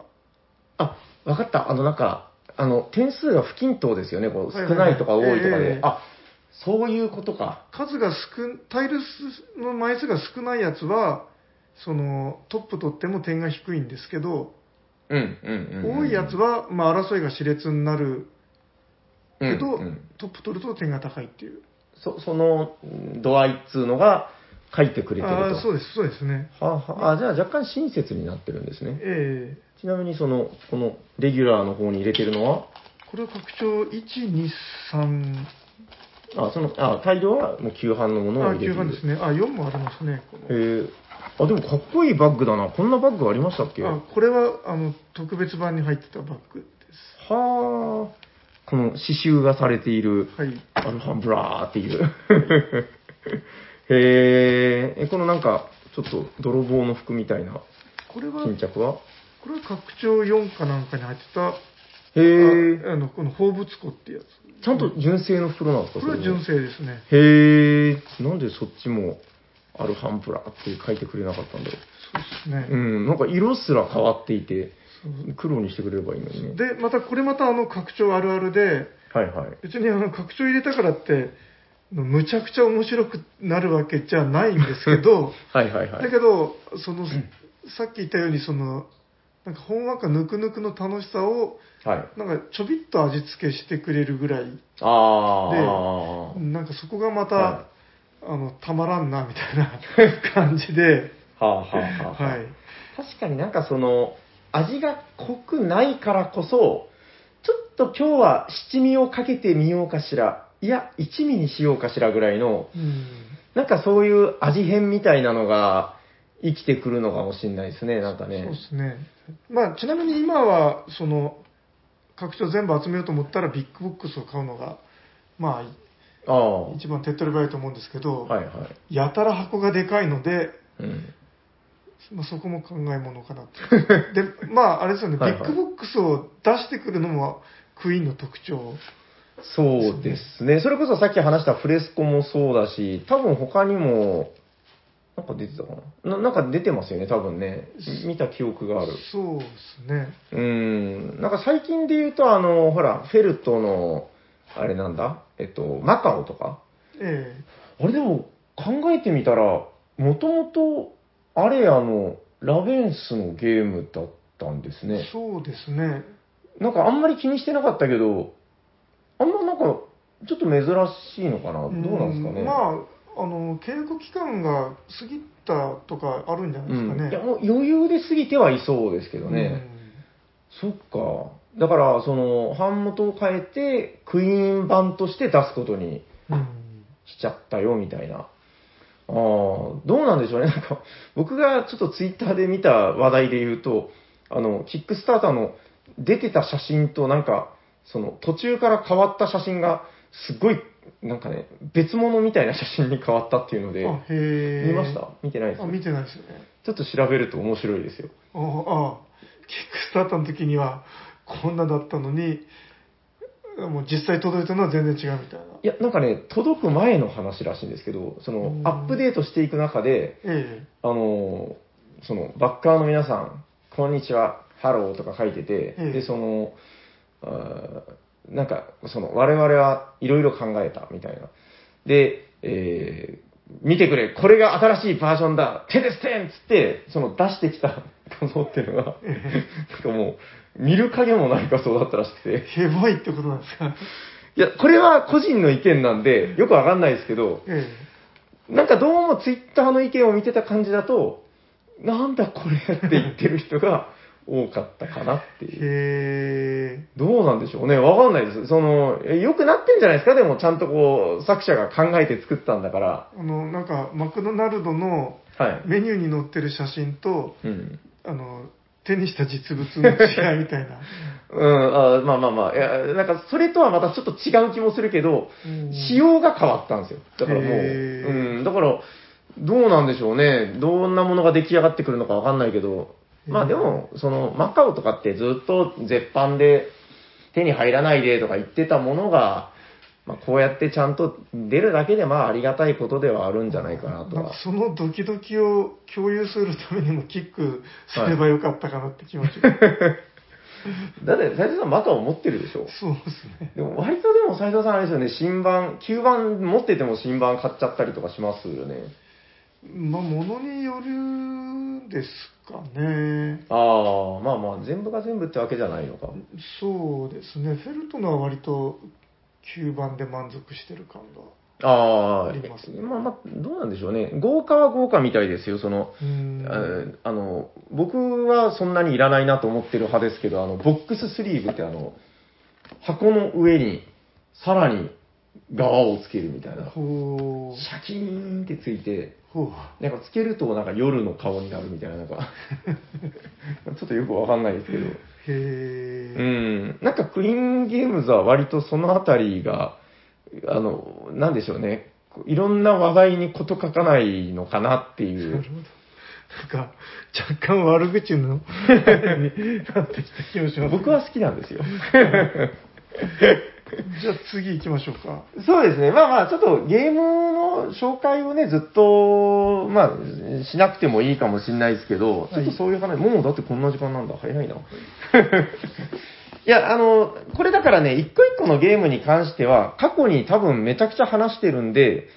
あ、わかった。あの、なんか、あの、点数が不均等ですよね。こう、はいはい少ないとか多いとかええで。あ、そういうことか。数が少、タイルの枚数が少ないやつは、そのトップ取っても点が低いんですけど、うん、うん、うんうん。多いやつは、まあ、争いが熾烈になるけど、うんうんトップ取ると点が高いっていう。そそのうん度合いっつうのが書いてくれてると。ああ、そうです、そうですね。はあはあ、あじゃあ若干親切になってるんですね。ええちなみにその、このレギュラーの方に入れてるのは、これは拡張1、2、3、あ、その、あ、大量はもう旧版のものをあ、9入れてる。番ですね。あ、4もありますね。このへえあ、でもかっこいいバッグだな。こんなバッグありましたっけ？あこれはあの特別版に入ってたバッグです。はあ。この刺繍がされているはい。アルファンブラーっていう。<laughs> へえ、えこのなんか、ちょっと泥棒の服みたいなこれは、巾着は？これは拡張4かなんかに入ってた、へえ、ああの、この放物庫ってやつ。ちゃんと純正の袋なんですかこれは純正ですね。へえ、なんでそっちもアルファンブラーって書いてくれなかったんだろそうですね。う。うん、なんか色すら変わっていて、黒にしてくれればいいのにね。で、またこれまたあの拡張あるあるで、はいはい。別にあの拡張入れたからって、むちゃくちゃ面白くなるわけじゃないんですけど、<laughs> はいはいはい。だけど、その、さっき言ったように、その、なんかほんわかぬくぬくの楽しさを、はい。なんかちょびっと味付けしてくれるぐらい、ああ。なんかそこがまた、はあの、たまらんな、みたいな <laughs> 感じで、はあはあはあ。はい。確かになんかその、味が濃くないからこそ、ちょっと今日は七味をかけてみようかしら、いや、一味にしようかしらぐらいの、うん。なんかそういう味変みたいなのが生きてくるのかもしれないですね、なんかねそうで。すね。まあ、ちなみに今は、その、拡張全部集めようと思ったら、ビッグボックスを買うのが、まああ。あ、一番手っ取り早いと思うんですけど、はいはい。やたら箱がでかいので、うん。まあ、そこも考えものかなと。で、まあ、あれですよね、ビ <laughs> はいはいッグボックスを出してくるのも、クイーンの特徴。そうですね。それこそさっき話したフレスコもそうだし、多分他にも、なんか出てたかな？ななんか出てますよね、多分ね。見た記憶がある。そうですね。うん。なんか最近で言うと、あの、ほら、フェルトの、あれなんだ？えっと、マカオとか？えあれでも、考えてみたら、もともと、あれあの、ラベンスのゲームだったんですえね。そうですね。なんかあんまり気にしてなかったけど、あんまなんか、ちょっと珍しいのかな？どうなんですかね？うんまあ、あの、契約期間が過ぎたとかあるんじゃないですかね。うん、いやもう余裕で過ぎてはいそうですけどね。そっか。だから、その、版元を変えて、クイーン版として出すことにうん。うんしちゃったよ、みたいな。ああ、どうなんでしょうね。なんか、僕がちょっとツイッターで見た話題で言うと、あの、キックスターターの出てた写真となんか、その途中から変わった写真が、すっごい、なんかね、別物みたいな写真に変わったっていうので、あ、へえ。見ました？見てないですあ、見てないですよね。ちょっと調べると面白いですよ。ああ、キックスターターの時にはこんなだったのに、もう実際届いたのは全然違うみたいな。いや、なんかね、届く前の話らしいんですけど、そのう、んアップデートしていく中で、えあの、その、バッカーの皆さん、こんにちは、ハローとか書いてて、ええで、その、あーなんか、その、我々はいろいろ考えた、みたいな。で、えー見てくれ、これが新しいバージョンだ、テレステンっつって、その出してきた <laughs> 画像っていうのが、え。<laughs> なんかもう、見る影もない画像だったらしくて、ええ。へばいってことなんですか？いや、これは個人の意見なんで、よくわかんないですけど、えなんかどうもツイッターの意見を見てた感じだと、なんだこれって言ってる人が多かったかなってえ。いう。へえ。どうなんでしょうね。わかんないです。その、え良くなってんじゃないですか？でもちゃんとこう、作者が考えて作ったんだから。あの、なんか、マクドナルドのはい。メニューに載ってる写真と、うん。あの、手にした実物の違いみたいな。<laughs> うん、あまあまあまあ。いや、なんかそれとはまたちょっと違う気もするけど、うん仕様が変わったんですよ。だからもう、へーうん、だから、どうなんでしょうね。どんなものが出来上がってくるのかわかんないけど、まあでも、その、マカオとかってずっと絶版で手に入らないでとか言ってたものが、まあこうやってちゃんと出るだけでまあありがたいことではあるんじゃないかなとは。そのドキドキを共有するためにもキックすればよかったかなって気持ちが。<laughs> だって、斉藤さんマカオ持ってるでしょ？そうですね。でも割とでも斉藤さんあれですよね、新版、旧版持ってても新版買っちゃったりとかしますよね。まあ、ものによるですかね。ああ、まあまあ、全部が全部ってわけじゃないのか。そうですね。フェルトのは割と9番で満足してる感が。ああ、ありますねまあまあ、どうなんでしょうね。豪華は豪華みたいですよ、その。ああの、僕はそんなにいらないなと思ってる派ですけど、あの、ボックススリーブってあの、箱の上にさらに側をつけるみたいな。シャキーンってついて。なんかつけるとなんか夜の顔になるみたいな、なんか、<laughs> ちょっとよくわかんないですけど。へえ。うん。なんかクイーンゲームズは割とそのあたりが、あの、なんでしょうね。いろんな話題に事書かないのかなっていなるう。ほど。なんか、若干悪口の、に <laughs> なってきた気もします。僕は好きなんですよ。<laughs> <laughs> じゃあ次行きましょうか。そうですね。まあまあ、ちょっとゲームの紹介をね、ずっと、まあ、しなくてもいいかもしれないですけど、ちょっとそういう話、もうだってこんな時間なんだ。早いな。<laughs> いや、あの、これだからね、一個一個のゲームに関しては、過去に多分めちゃくちゃ話してるんで、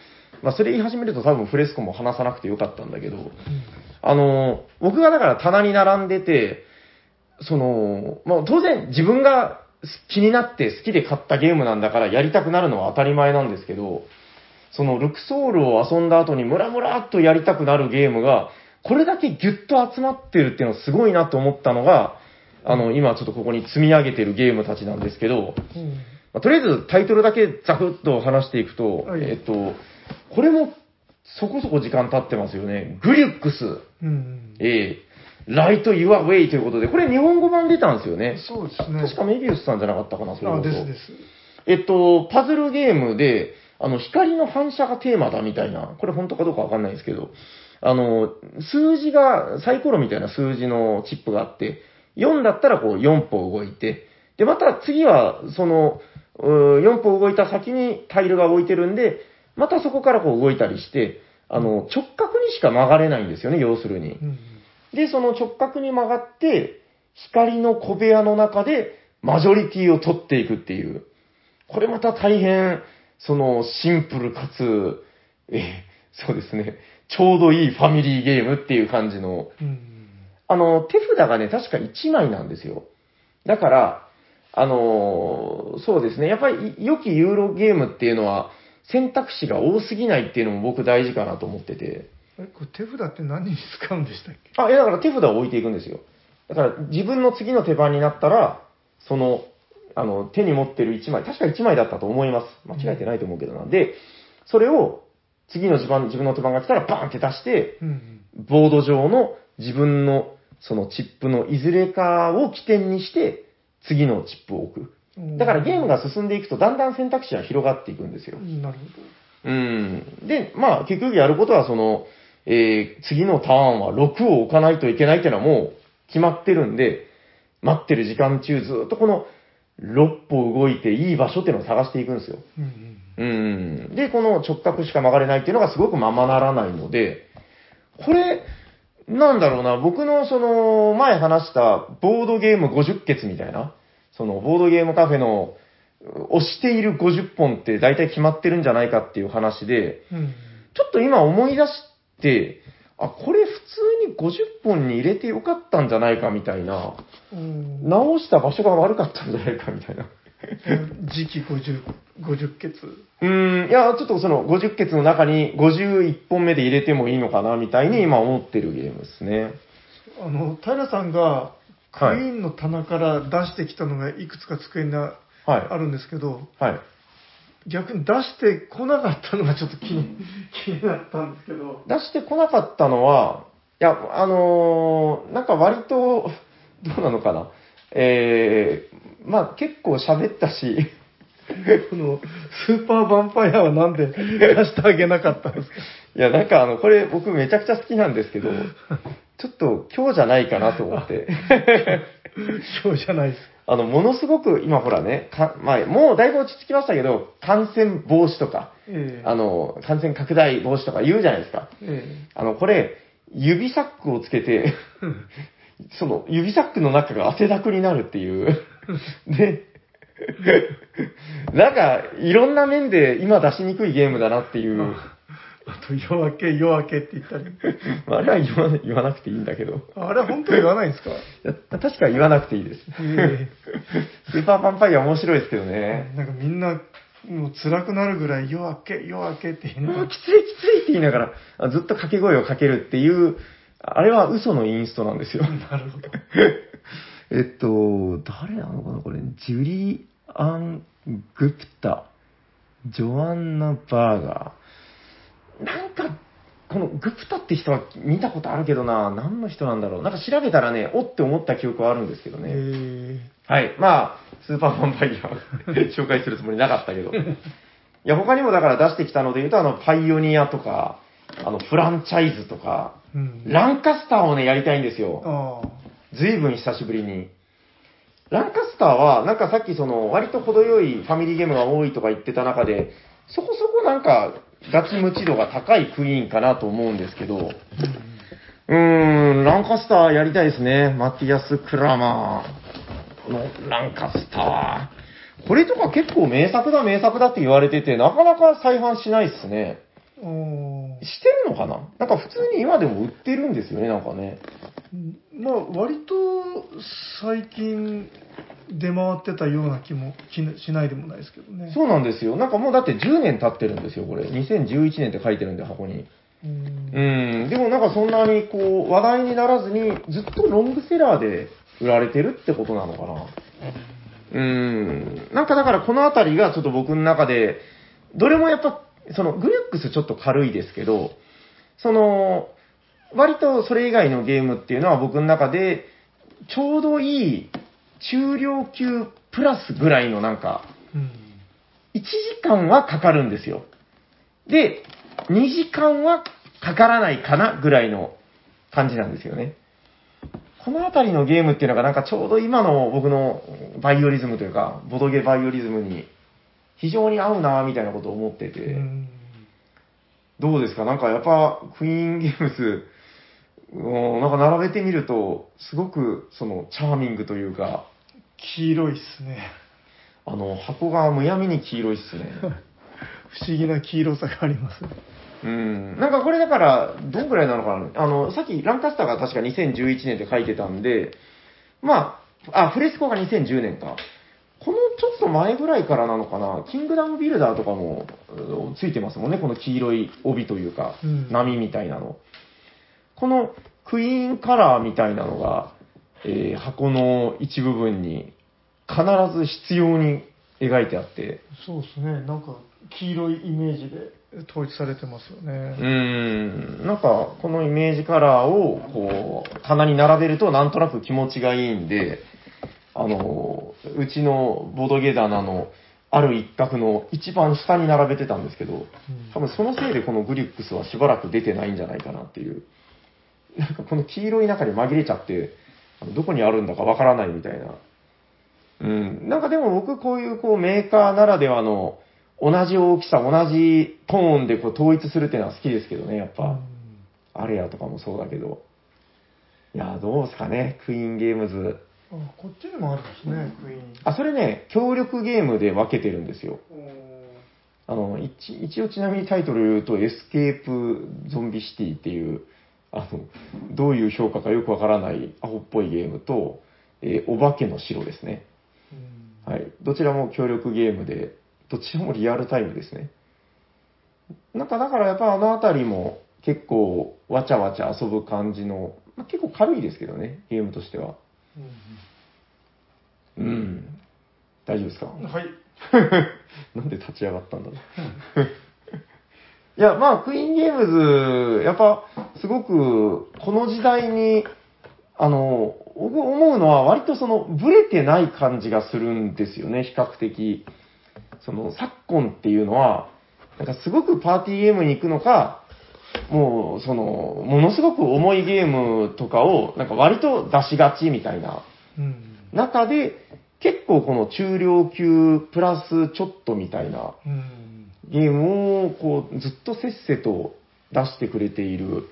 まあ、それ言い始めると多分フレスコも話さなくてよかったんだけど、あの、僕がだから棚に並んでて、その、まあ、当然自分が気になって好きで買ったゲームなんだからやりたくなるのは当たり前なんですけど、そのルクソールを遊んだ後にムラムラっとやりたくなるゲームが、これだけギュッと集まってるっていうのすごいなと思ったのが、あの、今ちょっとここに積み上げてるゲームたちなんですけど、うんまあとりあえずタイトルだけザクッと話していくと、はいえっと、これもそこそこ時間経ってますよね。グリュックス、うん。えー、ライト・ユア・ウェイということで、これ日本語版出たんですよね。そうですね。確かメビウスさんじゃなかったかな、それあ、ですです。えっと、パズルゲームで、あの、光の反射がテーマだみたいな、これ本当かどうかわかんないですけど、あの、数字が、サイコロみたいな数字のチップがあって、4だったらこう4歩動いて、で、また次は、その、うー4歩動いた先にタイルが置いてるんで、またそこからこう動いたりして、あの、直角にしか曲がれないんですよね、要するに。うん。で、その直角に曲がって、光の小部屋の中でマジョリティを取っていくっていう。これまた大変、その、シンプルかつ、えーそうですね、ちょうどいいファミリーゲームっていう感じの、うん。あの、手札がね、確か1枚なんですよ。だから、あのーそうですね、やっぱり良きユーロゲームっていうのは、選択肢が多すぎないっていうのも僕大事かなと思ってて。え、これ手札って何に使うんでしたっけ？あ、いやだから手札を置いていくんですよ。だから自分の次の手番になったら、その、あの、手に持ってる1枚、確か1枚だったと思います。間違えてないと思うけどな。で、それを次の自分自分の手番が来たらバーンって出して、うん。ボード上の自分のそのチップのいずれかを起点にして、次のチップを置く。うんだからゲームが進んでいくとだんだん選択肢が広がっていくんですよ。なるうん。で、まあ結局やることはその、えー次のターンは6を置かないといけないっていうのはもう決まってるんで、待ってる時間中ずっとこの6歩動いていい場所っていうのを探していくんですよ。うん。うん。で、この直角しか曲がれないっていうのがすごくままならないので、これ、なんだろうな、僕のその、前話したボードゲーム50決みたいな、その、ボードゲームカフェの、押している50本って大体決まってるんじゃないかっていう話で、うん。ちょっと今思い出して、あ、これ普通に50本に入れてよかったんじゃないかみたいな、うん。直した場所が悪かったんじゃないかみたいな。時期50、50ケツ。うーん、いや、ちょっとその50決の中に51本目で入れてもいいのかなみたいに今思ってるゲームですね。あの、平さんが、クイはいーンの棚から出してきたのがいくつか机にあはい。るんですけど、はい。逆に出してこなかったのがちょっと気に気になったんですけど、出してこなかったのは、いや、あのーなんか割と、どうなのかな。えー、まあ結構喋ったし、このスーパーヴァンパイアはなんで出してあげなかったんですか？いや、なんかあの、これ僕めちゃくちゃ好きなんですけど、ちょっと今日じゃないかなと思って。<laughs> そうじゃないです。あの、ものすごく今ほらね、かまあ、もうだいぶ落ち着きましたけど、感染防止とか、ええあの、感染拡大防止とか言うじゃないですか。えあの、これ、指サックをつけて、え <laughs> その指サックの中が汗だくになるっていう。<laughs> で、なんか、いろんな面で今出しにくいゲームだなっていう。あと、夜明け、夜明けって言ったり。ま <laughs> ああれは言わ言わなくていいんだけど。あれは本当に言わないんですか？いや確か言わなくていいです。えスーパーパンパイア面白いですけどえね。なんかみんな、もう辛くなるぐらい夜明け、夜明けって言いながうきついきついって言いながら、あずっと掛け声をかけるっていう、あれは嘘のインストなんですよ。なるほど。えっと、誰なのかなこれ、ジュリアン・グプタ、ジョアンナ・バーガー。なんか、このグプタって人は見たことあるけどな、何の人なんだろう。なんか調べたらね、おって思った記憶はあるんですけどね。えはい。まあ、スーパーファンパイア <laughs> 紹介するつもりなかったけど。いや、他にもだから出してきたので言うと、あの、パイオニアとか、あの、フランチャイズとか、えうん。ランカスターをね、やりたいんですよ。ずいぶん久しぶりに。ランカスターは、なんかさっきその、割と程よいファミリーゲームが多いとか言ってた中で、そこそこなんか、ガチムチ度が高いクイーンかなと思うんですけど、うーん、ランカスターやりたいですね。マティアス・クラマーのランカスター。これとか結構名作だ名作だって言われてて、なかなか再販しないっすね。してるのかな？なんか普通に今でも売ってるんですよね、なんかね。まあ、割と最近出回ってたような気もしないでもないですけどね。そうなんですよ。なんかもうだって10年経ってるんですよ、これ。2011年って書いてるんで、箱に。うん。うん。でもなんかそんなにこう、話題にならずに、ずっとロングセラーで売られてるってことなのかな。うーん。なんかだからこのあたりがちょっと僕の中で、どれもやっぱ、そのグリュックスちょっと軽いですけど、その、割とそれ以外のゲームっていうのは僕の中で、ちょうどいい中量級プラスぐらいのなんか、うん。1時間はかかるんですよ。で、2時間はかからないかなぐらいの感じなんですよね。このあたりのゲームっていうのがなんかちょうど今の僕のバイオリズムというか、ボドゲバイオリズムに非常に合うなみたいなことを思ってて、うんどうですか？なんかやっぱクイーンゲームズ、うんなんか並べてみると、すごくそのチャーミングというか、黄色いっすね。あの箱がむやみに黄色いっすね。<laughs> 不思議な黄色さがあります。うん。なんかこれだから、どんぐらいなのかな？あの、さっきランカスターが確か2011年って書いてたんで、まあ、あ、フレスコが2010年か。このちょっと前ぐらいからなのかな、キングダムビルダーとかもうんついてますもんね、この黄色い帯というか、うん波みたいなの。このクイーンカラーみたいなのが、えー箱の一部分に必ず必要に描いてあって、そうですね。なんか黄色いイメージで統一されてますようね。ん、なんか、このイメージカラーを、こう、棚に並べると、なんとなく気持ちがいいんで、あの、うちのボドゲ棚の、ある一角の一番下に並べてたんですけど、多分そのせいでこのグリュックスはしばらく出てないんじゃないかなっていう。なんかこの黄色い中に紛れちゃって、どこにあるんだかわからないみたいな。うん。なんかでも僕こういうこうメーカーならではの同じ大きさ、同じトーンでこう統一するっていうのは好きですけどね、やっぱ。うんアレアとかもそうだけど。いや、どうですかね、クイーンゲームズ。あこっちにもあるんですね、クイーン。あ、それね、協力ゲームで分けてるんですよ。あの、一一応ちなみにタイトル言うと、エスケープゾンビシティっていう、あの、どういう評価かよくわからないアホっぽいゲームと、えーお化けの城ですね。うんはい。どちらも協力ゲームで、どちらもリアルタイムですね。なんかだからやっぱあのあたりも結構わちゃわちゃ遊ぶ感じの、まあ、結構軽いですけどね、ゲームとしては。うん。大丈夫ですか？うんはい。<laughs> なんで立ち上がったんだろう。<laughs> いや、まあ、クイーンゲームズ、やっぱ、すごく、この時代に、あの、僕思うのは、割とその、ブレてない感じがするんですよね、比較的。その、昨今っていうのは、なんかすごくパーティーゲームに行くのか、もう、その、ものすごく重いゲームとかを、なんか割と出しがちみたいなうん。中で、結構この中量級プラスちょっとみたいなうん。ゲームをこうずっとせっせと出してくれている、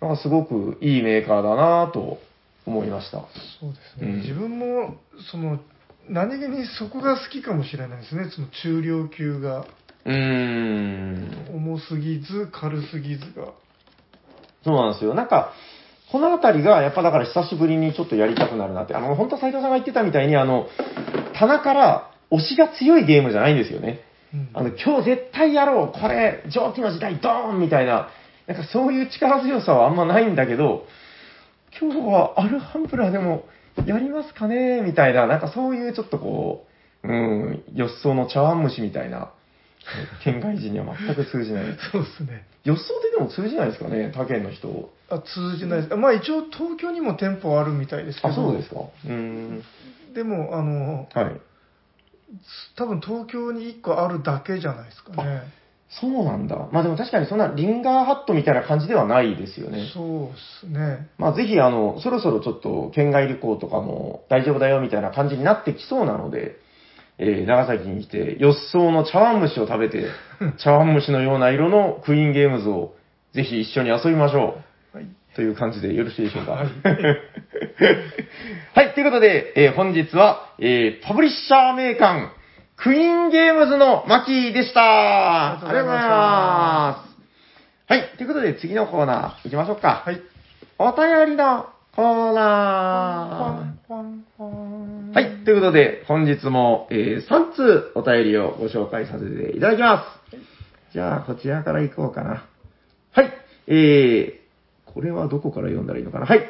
なんかすごくいいメーカーだなと思いました。そうですね。うん自分も、その、何気にそこが好きかもしれないですね。その中量級がうーん。重すぎず、軽すぎずが。そうなんですよ。なんか、このあたりが、やっぱだから久しぶりにちょっとやりたくなるなって。あの、本当斉藤さんが言ってたみたいに、あの、棚から押しが強いゲームじゃないんですよね。うんあの、今日絶対やろうこれ、蒸気の時代ドーンみたいな、なんかそういう力強さはあんまないんだけど、今日はアルハンブラでもやりますかねみたいな、なんかそういうちょっとこう、うん、予想の茶碗蒸しみたいな、県外人には全く通じない。<laughs> そうですね。予想ででも通じないですかね他県の人。あ通じないです。まあ一応東京にも店舗あるみたいですけど。あ、そうですかうーん。でも、あの、はい。多分東京に1個あるだけじゃないですかね。そうなんだ。まあでも確かにそんなリンガーハットみたいな感じではないですよね。そうですね。まあぜひあの、そろそろちょっと県外旅行とかも大丈夫だよみたいな感じになってきそうなので、えー長崎に来て、予想の茶碗蒸しを食べて、<laughs> 茶碗蒸しのような色のクイーンゲームズをぜひ一緒に遊びましょう。はい。という感じでよろしいでしょうか？はいはい、ということで、えー本日は、えーパブリッシャー名鑑、クイーンゲームズのマキでした。ありがとうございます。はい、ということで次のコーナー行きましょうか。はい。お便りのコーナー。はい、ということで、本日も、えー3通お便りをご紹介させていただきます。じゃあ、こちらから行こうかな。はい、えー、これはどこから読んだらいいのかな？はい。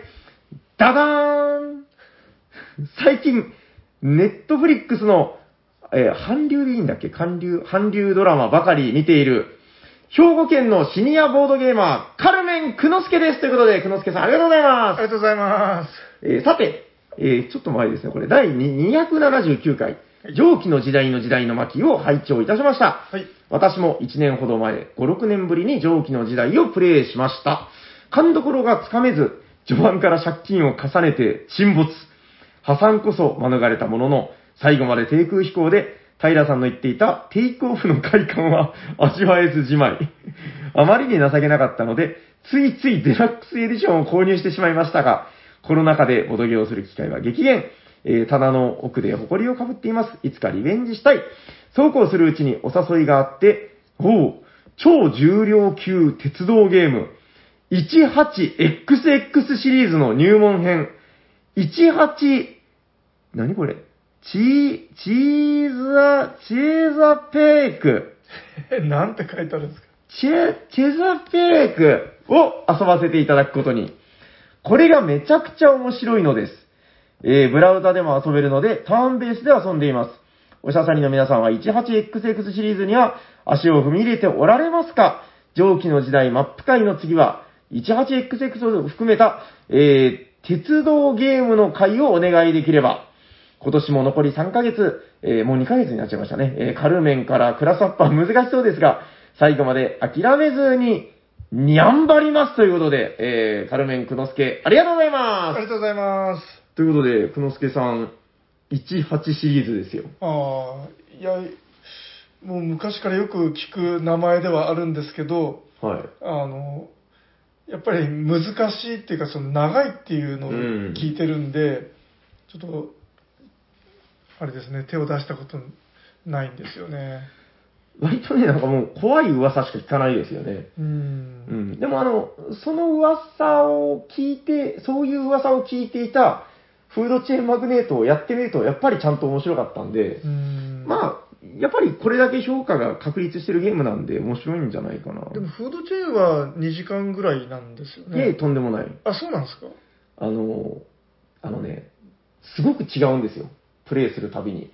ダダーン <laughs> 最近、ネットフリックスの、えー韓流でいいんだっけ？韓流、韓流ドラマばかり見ている、兵庫県のシニアボードゲーマー、カルメン・クノスケです。ということで、クノスケさんありがとうございますあり。がとうございます。えーさて、えーちょっと前ですね、これ、第2 279回、蒸気の時代の時代の巻を拝聴いたしました。はい。私も1年ほど前、5、6年ぶりに蒸気の時代をプレイしました。勘どころがつかめず、序盤から借金を重ねて沈没。破産こそ免れたものの、最後まで低空飛行で、平さんの言っていたテイクオフの快感は味わえずじまい。あまりに情けなかったので、ついついデラックスエディションを購入してしまいましたが、コロナ禍でボドゲをする機会は激減。えー棚の奥で埃をかぶっています。いつかリベンジしたい。そうこうするうちにお誘いがあって、おう、超重量級鉄道ゲーム、18XX シリーズの入門編、18、何これ？チー、チーザ、チーザペーク。え、<laughs> なんて書いてあるんですか？チェ、チェザペークを遊ばせていただくことに。これがめちゃくちゃ面白いのです。えー、ブラウザでも遊べるので、ターンベースで遊んでいます。おしゃさりの皆さんは 18XX シリーズには足を踏み入れておられますか？蒸気の時代マップ界の次は 18XX を含めた、えー、鉄道ゲームの回をお願いできれば、今年も残り3ヶ月、えーもう2ヶ月になっちゃいましたね。えーカルメンからクラスアップは難しそうですが、最後まで諦めずに、にゃんばりますということで、えー、カルメンくのすけ、ありがとうございあますりがとうございます。ということで、くのすけさん、18シリーズですよ。ああ、いや、もう昔からよく聞く名前ではあるんですけど、はい。あの、やっぱり難しいっていうか、その長いっていうのを聞いてるんで、ちょっと、あれですね、手を出したことないんですよね。割とね、なんかもう怖い噂しか聞かないですよね。う。うんん。でもあの、その噂を聞いて、そういう噂を聞いていたフードチェーンマグネートをやってみると、やっぱりちゃんと面白かったんで、うん。まあ、やっぱりこれだけ評価が確立してるゲームなんで面白いんじゃないかな。でも、フードチェーンは2時間ぐらいなんですよいえ、ね。とんでもない。あ、そうなんですか？あの、あのね、すごく違うんですよ。プレイするたびに。も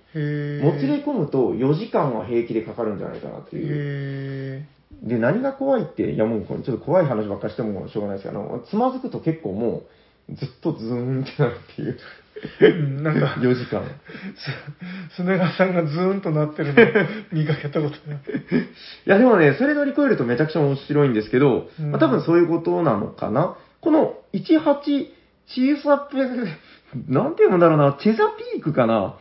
つれ込むと4時間は平気でかかるんじゃないかなっていう。へで、何が怖いって、いやもうこれちょっと怖い話ばっかりしてもしょうがないですけど、あのつまずくと結構もう、ずっとズーンってなるっていう。なんか、4時間。す、<laughs> すねがさんがズーンとなってるのを見かけたことない。<laughs> いやでもね、それ乗り越えるとめちゃくちゃ面白いんですけど、うんまあ、多分そういうことなのかな。この18チーサペ、<laughs> なんて読むんだろうな、チェザピークかな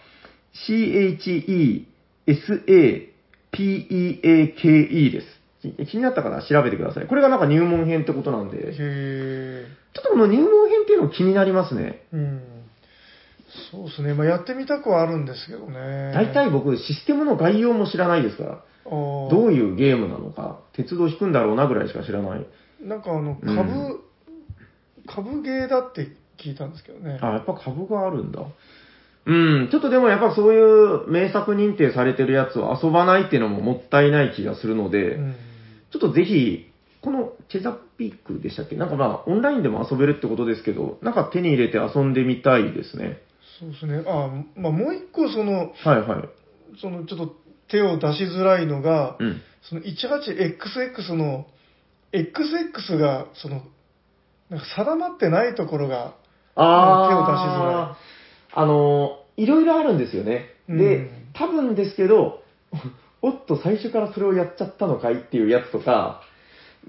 ?CHESAPEAKE です。き気になったかな？調べてください。これがなんか入門編ってことなんで、へえ。ちょっとこの入門編っていうの気になりますね。うん。そうですね。まあ、やってみたくはあるんですけどね。大体僕、システムの概要も知らないですから、どどういうゲームなのか、鉄道引くんだろうなぐらいしか知らない。なんかあの、うん株、株ゲーだって聞いたんですけどね。あ、やっぱ株があるんだ。うん、ちょっとでもやっぱそういう名作認定されてるやつを遊ばないっていうのももったいない気がするので、うん。ちょっとぜひ、このチェザピークでしたっけ？なんかまあ、オンラインでも遊べるってことですけど、なんか手に入れて遊んでみたいですね。そうですね。あ、まあ、もう一個その、はいはい。そのちょっと手を出しづらいのが、うん。その 18XX の XX が、その、なんか定まってないところが、あー手を出しづらあの、いろいろあるんですよね。で、うん多分ですけど、おっと、最初からそれをやっちゃったのかいっていうやつとか、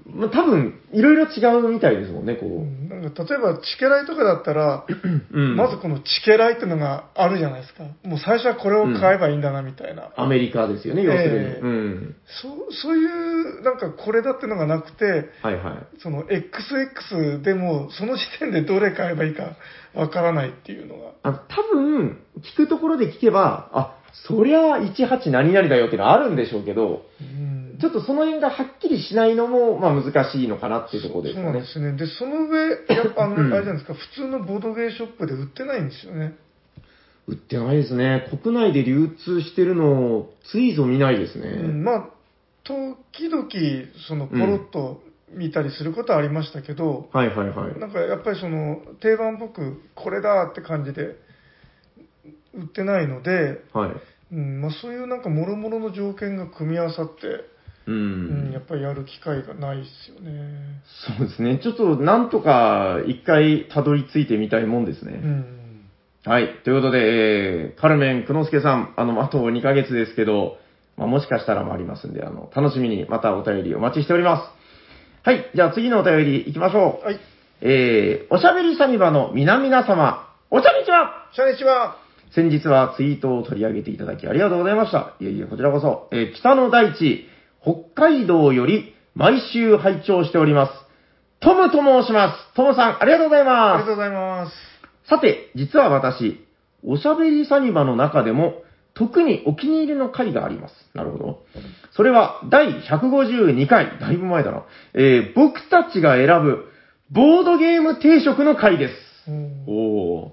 まあ、多分、いろいろ違うみたいですもんね、こうんなんか例えばチケライとかだったら、う。うん。まずこのチケライっていうのがあるじゃないですか。もう最初はこれを買えばいいんだなみたいな。アメリカですよね、要するに。ええうん。そうそういう、なんかこれだってのがなくて、はいはい。その XX でもその時点でどれ買えばいいかわからないっていうのが。あ多分、聞くところで聞けば、あ、そりゃ18何々だよっていうのはあるんでしょうけど、うんちょっとその辺がはっきりしないのも、まあ難しいのかなっていうところですそうかね。なんですね。で、その上、やっぱ <laughs> あの、うんあれじゃないですか、普通のボードゲーショップで売ってないんですよね。売ってないですね。国内で流通してるのをついぞ見ないですね。うん、まあ、時々、その、ポロッと見たりすることはありましたけど、はいはいはい。なんかやっぱりその、定番っぽく、これだって感じで売ってないので、はい。うんまあ、そういうなんか諸々の条件が組み合わさって、ううんん。やっぱりやる機会がないですよね。そうですね。ちょっと、なんとか、一回、たどり着いてみたいもんですね。うん。はい。ということで、えー、カルメン、久之助さん、あの、あと2ヶ月ですけど、まあ、もしかしたらもありますんで、あの、楽しみにまたお便りお待ちしております。はい。じゃあ次のお便り行きましょう。はい。えー、おしゃべりサニバの皆々様、お茶にちはこんにちは。先日はツイートを取り上げていただきありがとうございました。いえいえ、こちらこそ。えー北の大地、北海道より毎週拝聴しております。トムと申します。トムさん、ありがとうございありますがとう。ございます。さて、実は私、おしゃべりサニバの中でも、特にお気に入りの回があります。なるほど。それは、第152回、だいぶ前だな。えー僕たちが選ぶ、ボードゲーム定食の回です。うんおー。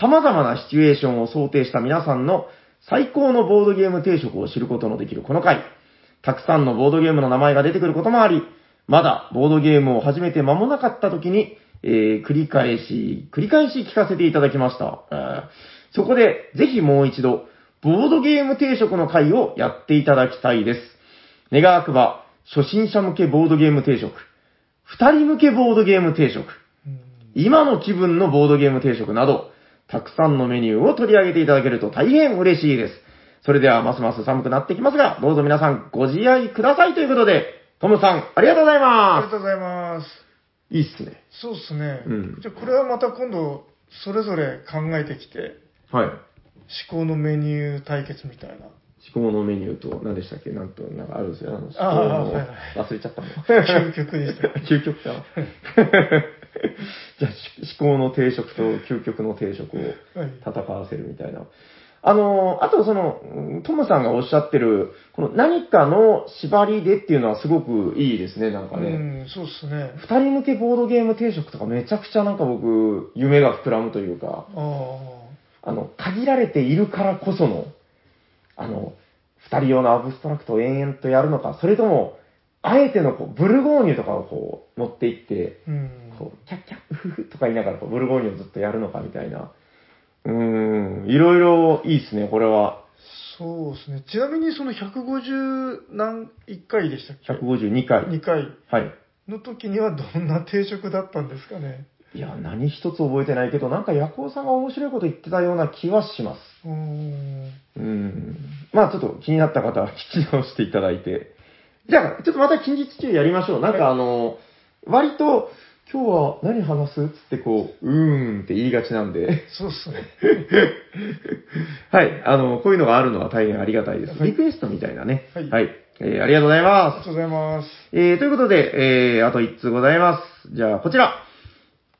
様々なシチュエーションを想定した皆さんの最高のボードゲーム定食を知ることのできるこの回。たくさんのボードゲームの名前が出てくることもあり、まだボードゲームを始めて間もなかった時に、えー繰り返し、繰り返し聞かせていただきました。えそこで、ぜひもう一度、ボードゲーム定食の回をやっていただきたいです。願わくば、初心者向けボードゲーム定食、二人向けボードゲーム定食、今の気分のボードゲーム定食など、たくさんのメニューを取り上げていただけると大変嬉しいです。それではますます寒くなってきますが、どうぞ皆さんご自愛くださいということで、トムさん、ありがとうございありがまとうございます。す。いいっすね。そうですね。うんじゃあこれはまた今度、それぞれ考えてきて、はい。思考のメニュー対決みたいな。思考のメニューと、何でしたっけ？なんと、なんかあるんですよ。あの、思考あはいはい忘れちゃったの。究極でした。<laughs> 究極かな。<laughs> じゃあ、し思考の定食と究極の定食をはい。戦わせるみたいな。あの、あとその、うんトムさんがおっしゃってる、この何かの縛りでっていうのはすごくいいですね、なんかうね。ん、そうですね。二人向けボードゲーム定食とかめちゃくちゃなんか僕、夢が膨らむというか、ああの、限られているからこその、あの、二人用のアブストラクトを延々とやるのか、それとも、あえてのこうブルゴーニュとかをこう、持っていって、あ。うん。こう、キャッキャッ、ウフフとか言いながらこうブルゴーニュをずっとやるのかみたいな。うーん、いろいろいいっすね、これは。そうですね。ちなみにその150何、1回でしたっけ？152回。2回はい。の時にはどんな定食だったんですかね？いや、何一つ覚えてないけど、なんかヤコウさんが面白いこと言ってたような気はします。うーん。うーん。まあちょっと気になった方は聞き直していただいて。じゃあ、ちょっとまた近日中やりましょう。なんかあの、割と、今日は何話す？つってこう、うーんって言いがちなんで。そうっすね。<laughs> はい。あの、こういうのがあるのは大変ありがたいです。はいリクエストみたいなね。はいえーありがとうございありまがとうございます。す。えー、ということで、えー、あと1通ございます。じゃあ、こちら。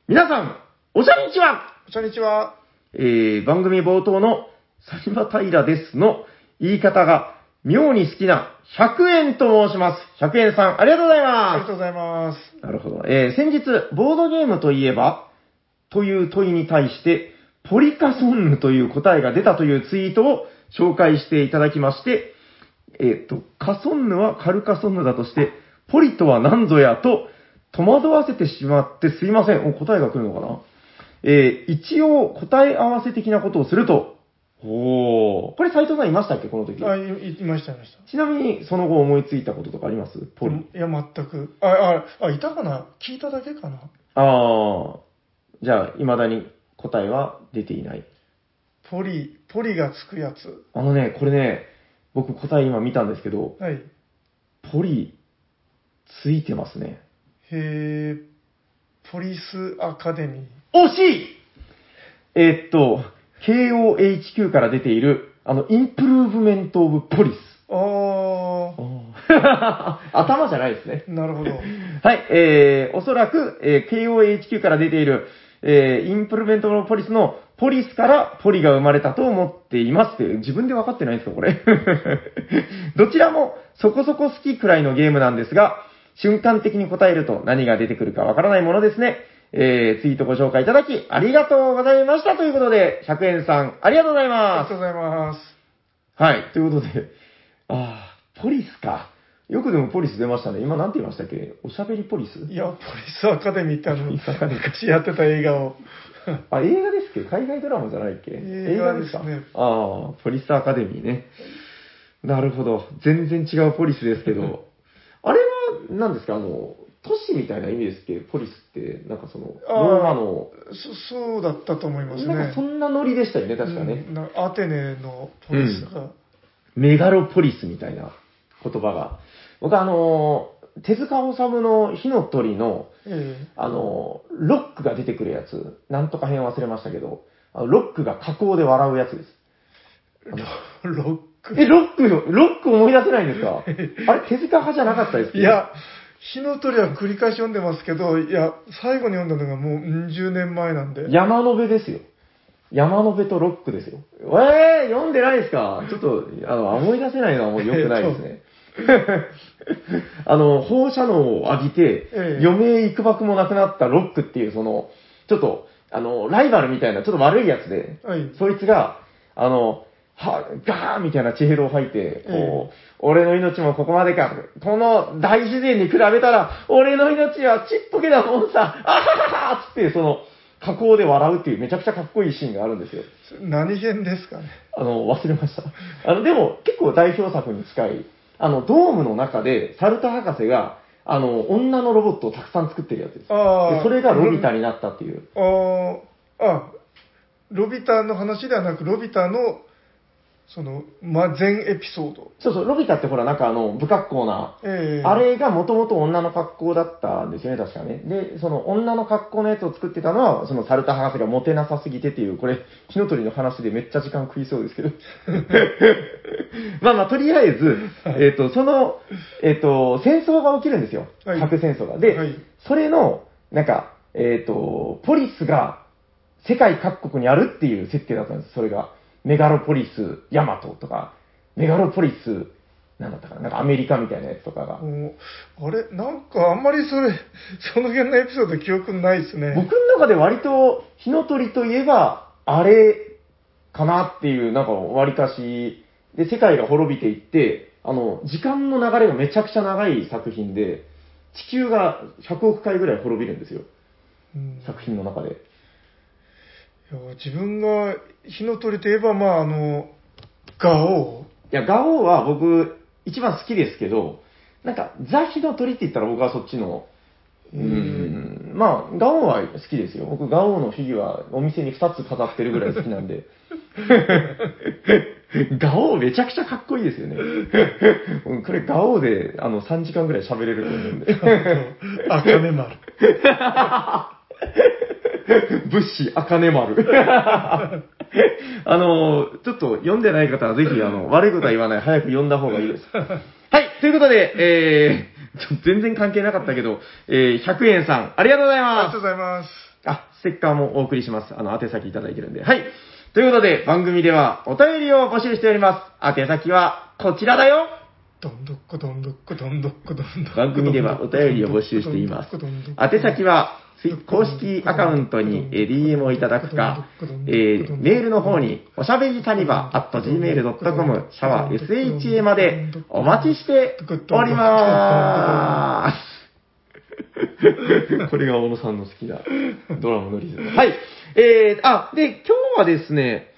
皆さん、おしゃにちはこんにちは。えー、番組冒頭の、サニバタイラですの言い方が、妙に好きな100円と申します。100円さん、ありがとうございますありがとう。ございます。なるほど。えー先日、ボードゲームといえば、という問いに対して、ポリカソンヌという答えが出たというツイートを紹介していただきまして、えっ、と、カソンヌはカルカソンヌだとして、ポリとは何ぞやと戸惑わせてしまってすいません。お答えが来るのかな？えー一応答え合わせ的なことをすると、おー。これ斉藤さんいましたっけ？この時。あ、いいいました、いました。ちなみに、その後思いついたこととかあります？ポリ。いや、全く。あ、あ、あ、いたかな？聞いただけかな？ああ、じゃあ、未だに答えは出ていない。ポリ、ポリがつくやつ。あのね、これね、僕答え今見たんですけど、はい。ポリ、ついてますね。へー、ポリスアカデミー。惜しいえーっと、KOHQ から出ている、あの、インプルーブメント・オブ・ポリス。あー、<laughs> 頭じゃないですね。なるほど。<laughs> はい、えー、おそらく、えー KOHQ から出ている、えー、インプルメントのポリスのポリスからポリが生まれたと思っていますって、自分で分かってないんですか、これ。<laughs> どちらもそこそこ好きくらいのゲームなんですが、瞬間的に答えると何が出てくるかわからないものですね。えー、ツイートご紹介いただき、ありがとうございましたということで、100円さん、ありがとうございありますがとう。ございます。はい、ということで、あー、ポリスか。よくでもポリス出ましたね。今なんて言いましたっけ？おしゃべりポリス？いや、ポリスアカデミーってあの、昔やってた映画を。あ、映画ですっけ？海外ドラマじゃないっけ？映画ですか？ああ、ポリスアカデミーね。なるほど。全然違うポリスですけど。あれは、何ですか？あの、都市みたいな意味ですっけ？ポリスって、なんかその、あーローマの、そそうだったと思いますね。なんかそんなノリでしたよね、確かね。うんなアテネのポリスが。メガロポリスみたいな言葉が。僕あの、手塚治虫の火の鳥の、えあの、ロックが出てくるやつ、なんとか編忘れましたけど、あのロックが加工で笑うやつです。えロロック？え、ロックよ、ロック思い出せないんですか？<laughs> あれ、手塚派じゃなかったですっけ？いや、火の鳥は繰り返し読んでますけど、いや、最後に読んだのがもううん10年前なんで。山野辺ですよ。山野辺とロックですよ。えー、読んでないですか？ちょっと、あの、思い出せないのはもう良くないですね。<laughs> あの、放射能を浴びて、ええ余命いくばくもなくなったロックっていう、その、ちょっと、あの、ライバルみたいな、ちょっと悪いやつで、はい。そいつが、あの、は、ガーみたいなチヘロを吐いて、こう、俺の命もここまでか。この大自然に比べたら、俺の命はちっぽけなもんさ。あはははつって、その、加工で笑うっていうめちゃくちゃかっこいいシーンがあるんですよ。何編ですかね。あの、忘れました。あの、でも結構代表作に近い、あの、ドームの中で、サルタ博士が、あの、女のロボットをたくさん作ってるやつです。あでそれがロビタになったっていう。あーあ、ロビタの話ではなく、ロビタの、その、ま、全エピソード。そうそう、ロビタってほら、なんかあの、不格好な、ええあれがもともと女の格好だったんですよね、確かね。で、その女の格好のやつを作ってたのは、そのサルタ博士がモテなさすぎてっていう、これ、火の鳥の話でめっちゃ時間食いそうですけど。<laughs> まあまあ、とりあえず、えっ、と、その、えっ、と、戦争が起きるんですよ。はい核戦争が。で、はいそれの、なんか、えっ、と、ポリスが世界各国にあるっていう設定だったんです、それが。メガロポリス、ヤマトとか、メガロポリス、なんだったかな、なんかアメリカみたいなやつとかが。あれなんかあんまりそれ、<laughs> その辺のエピソード記憶ないですね。僕の中で割と火の鳥といえば、あれかなっていう、なんか割かし、で、世界が滅びていって、あの、時間の流れがめちゃくちゃ長い作品で、地球が100億回ぐらい滅びるんですよ、うん作品の中で。自分が火の鳥といえば、まあ、あの、ガオいや、ガオーは僕、一番好きですけど、なんか、ザ・火の鳥って言ったら僕はそっちの、うーん、まあ、ガオーは好きですよ。僕、ガオーのフィギュア、お店に2つ飾ってるぐらい好きなんで。<laughs> ガオーめちゃくちゃかっこいいですよね。うんこれ、ガオーで、あの、3時間ぐらい喋れると思うんで。あかね丸。<laughs> 物資、あかね丸。あの、ちょっと読んでない方はぜひ、あの、悪いことは言わない、早く読んだ方がいいです。はい、ということで、えー、ちょ全然関係なかったけど、えー、100円さん、ありがとうございますありがとう。ございます。あ、ステッカーもお送りします。あの、宛先いただいてるんで。はい。ということで、番組ではお便りを募集しております。宛先はこちらだよ。どんどっこどんどっこどんどっこどんどっこ。番組ではお便りを募集しています。宛先は、公式アカウントに DM をいただくか、えーメールの方に、おしゃべりサニバ at gmail.com、シャワー SHA までお待ちしております。これが小野さんの好きな <laughs> ドラマのリズム。はい。えー、あ、で、今日はですね、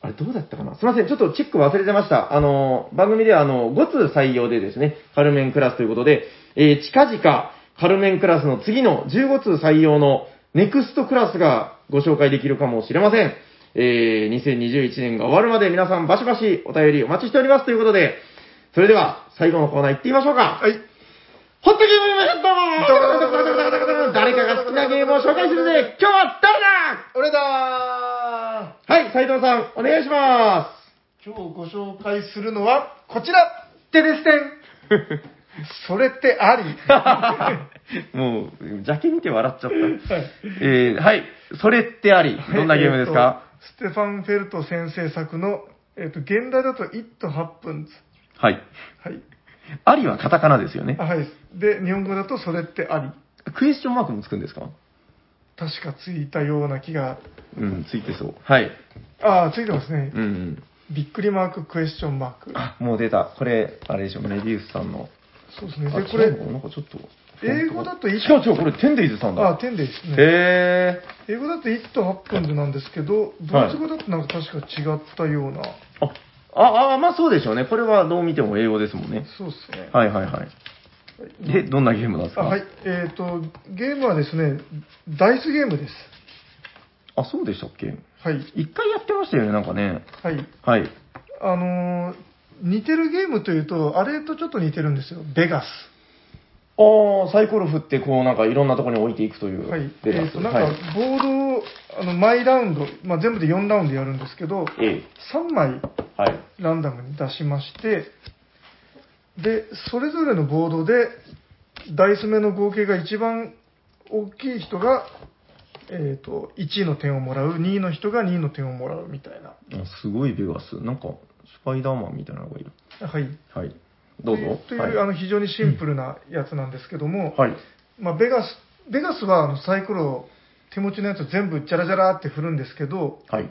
あれどうだったかな？すいません、ちょっとチェック忘れてました。あの、番組ではあの、5通採用でですね、カルメンクラスということで、えー、近々、カルメンクラスの次の15通採用のネクストクラスがご紹介できるかもしれません。えー、2021年が終わるまで皆さんバシバシお便りお待ちしておりますということで、それでは最後のコーナー行ってみましょうか。はい。ホットゲームのヘッド誰かが好きなゲームを紹介するぜ今日は誰だ俺だはい、斉藤さん、お願いしま今日ご紹介するのは、こちらテレステンそれってあり？す。<laughs> もう、邪気見て笑っちゃった。えー、はい、それってあり、どんなゲームですか、えーとステファン・フェルト先生作の、えっ、と、現代だと It Happens。はい。はい。ありはカタカナですよねあ。はい。で、日本語だとそれってあり。クエスチョンマークもつくんですか？確かついたような気が。うん、ついてそう。はい。ああ、ついてますねう。ん。びっくりマーク、クエスチョンマーク。あ、もう出た。これ、あれでしょ、メビウスさんのそうですね。あで、これ、なんかちょっと。英語だと違う違う、これテンデイズさんだ。あ、10ですね。へ英語だと1と8分でなんですけど、ドイツ語だとなんか確か違ったような。ー。あ、あ、あ、まあそうでしょうね。これはどう見ても英語ですもんね。そうですね。はいはいはい。で、どんなゲームなんですか？あはい。えっ、と、ゲームはですね、ダイスゲームです。あ、そうでしたっけ？はい。一回やってましたよね、なんかね。はい。はい。あのー似てるゲームというと、あれとちょっと似てるんですよ。ベガス。ああ、サイコロ振って、こうなんかいろんなところに置いていくという。はい。えっ、と、なんかはい、ボードを、あの、毎ラウンド、まあ、全部で4ラウンドやるんですけど、ええ。3枚はい。ランダムに出しまして、で、それぞれのボードで、ダイス目の合計が一番大きい人が、えっ、と、1位の点をもらう、2位の人が2位の点をもらうみたいな。あすごいベガス。なんか、スパイダーマンみたいなのがいる。はい。はい。どうぞ。という、はい、あの非常にシンプルなやつなんですけども、はい。まあ、ベガス、ベガスはあのサイコロを手持ちのやつを全部ジャラジャラって振るんですけど、はい。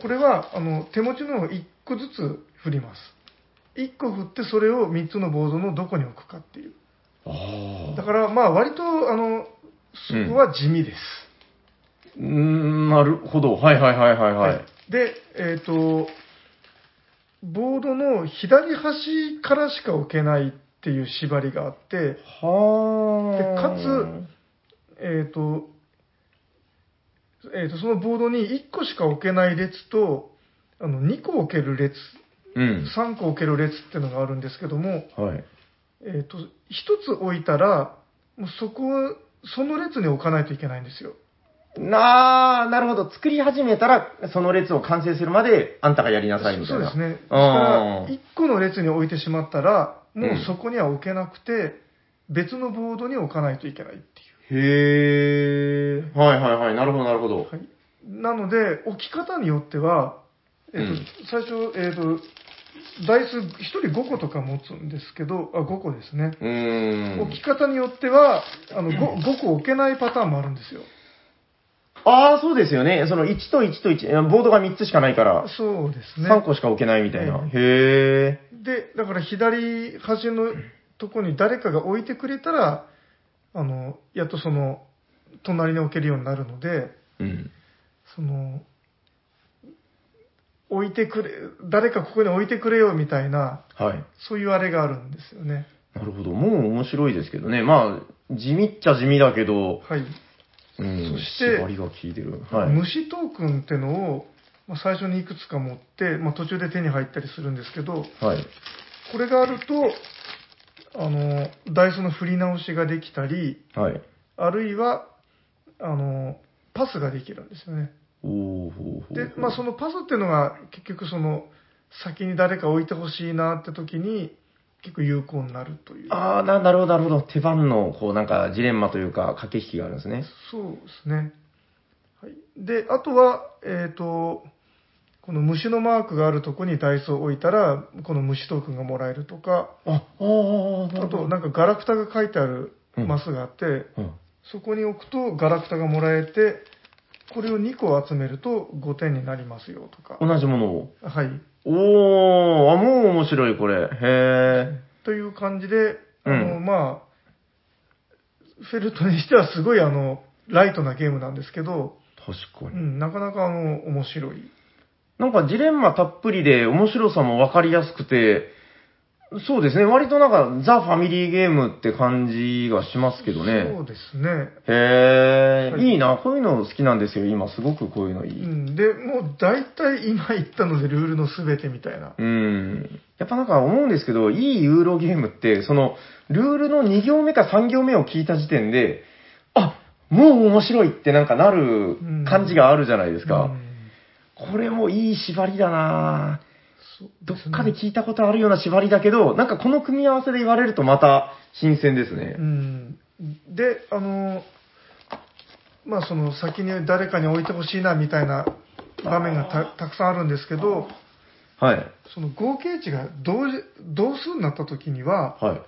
これはあの手持ちのを1個ずつ振ります。1個振ってそれを3つのボードのどこに置くかっていう。ああ。だからまあ割とあの、そこは地味です。うーん、なるほど。はいはいはいはいはい。で、えっ、と、ボードの左端からしか置けないっていう縛りがあって、はかえっ、と、えーと、そのボードに1個しか置けない列と、あの2個置ける列、うん。3個置ける列っていうのがあるんですけども、はい。えっ、と、1つ置いたら、もうそこ、その列に置かないといけないんですよ。なあ、なるほど。作り始めたら、その列を完成するまで、あんたがやりなさいみたいうな。そですね。ですかあら、ー1個の列に置いてしまったら、もううんそこには置けなくて、別のボードに置かないといけないっていう。へえ。はいはいはい。なるほどなるほど。はい、なので、置き方によっては、えっとうん最初、えっと、ダイス1人5個とか持つんですけど、あ5個ですね。うーん。置き方によってはあの 5, 5個置けないパターンもあるんですよ。ああ、そうですよね。その1と1と1、ボードが3つしかないから、そうですね。3個しか置けないみたいな。えへえ。で、だから左端のとこに誰かが置いてくれたら、あの、やっとその、隣に置けるようになるので、うん。その、置いてくれ、誰かここに置いてくれよみたいな、はい。そういうあれがあるんですよね。なるほど。もう面白いですけどね。まあ、地味っちゃ地味だけど、はい。うん、そして縛りが効いてる。はい。虫トークンってのを、まあ、最初にいくつか持って、まあ、途中で手に入ったりするんですけど、はい。これがあると、あの、ダイスの振り直しができたり、はい。あるいは、あの、パスができるんですよね。おーほうほうで、まあ、そのパスっていうのが、結局その、先に誰か置いてほしいなって時に、結構有効になるという。ああ、ななるほど、なるほど。手番の、こう、なんか、ジレンマというか、駆け引きがあるんですね。そうですね。はい、で、あとは、えっ、と、この虫のマークがあるとこにダイスを置いたら、この虫トークンがもらえるとか、あ、ああ、なるほあと、ど。なんかガラクタが書いてあるマスがあって、うんそこに置くとガラクタがもらえて、これを2個集めると5点になりますよとか。同じものを。はい。おー、あ、もう面白い、これ。へえ。という感じで、あの、うんまあ、フェルトにしてはすごいあの、ライトなゲームなんですけど、確かに。うん、なかなかあの、面白い。なんかジレンマたっぷりで面白さもわかりやすくて、そうですね、割となんかザ・ファミリーゲームって感じがしますけどそね。うですね。へえ、はいいいな、こういうの好きなんですよ、今すごくこういうのいい。うん、で、もう大体今言ったのでルールのすべてみたいな。うん。やっぱなんか思うんですけど、いいユーロゲームって、その、ルールの2行目か3行目を聞いた時点で、あもう面白いってなんかなる感じがあるじゃないですか。うんこれもいい縛りだなそうどっかで聞いたことあるような縛りだけど、なんかこの組み合わせで言われるとまた新鮮ですねう。ん。で、あの、まあその先に誰かに置いてほしいなみたいな場面がたたくさんあるんですけど、はい。その合計値が同時同数になった時には、はい。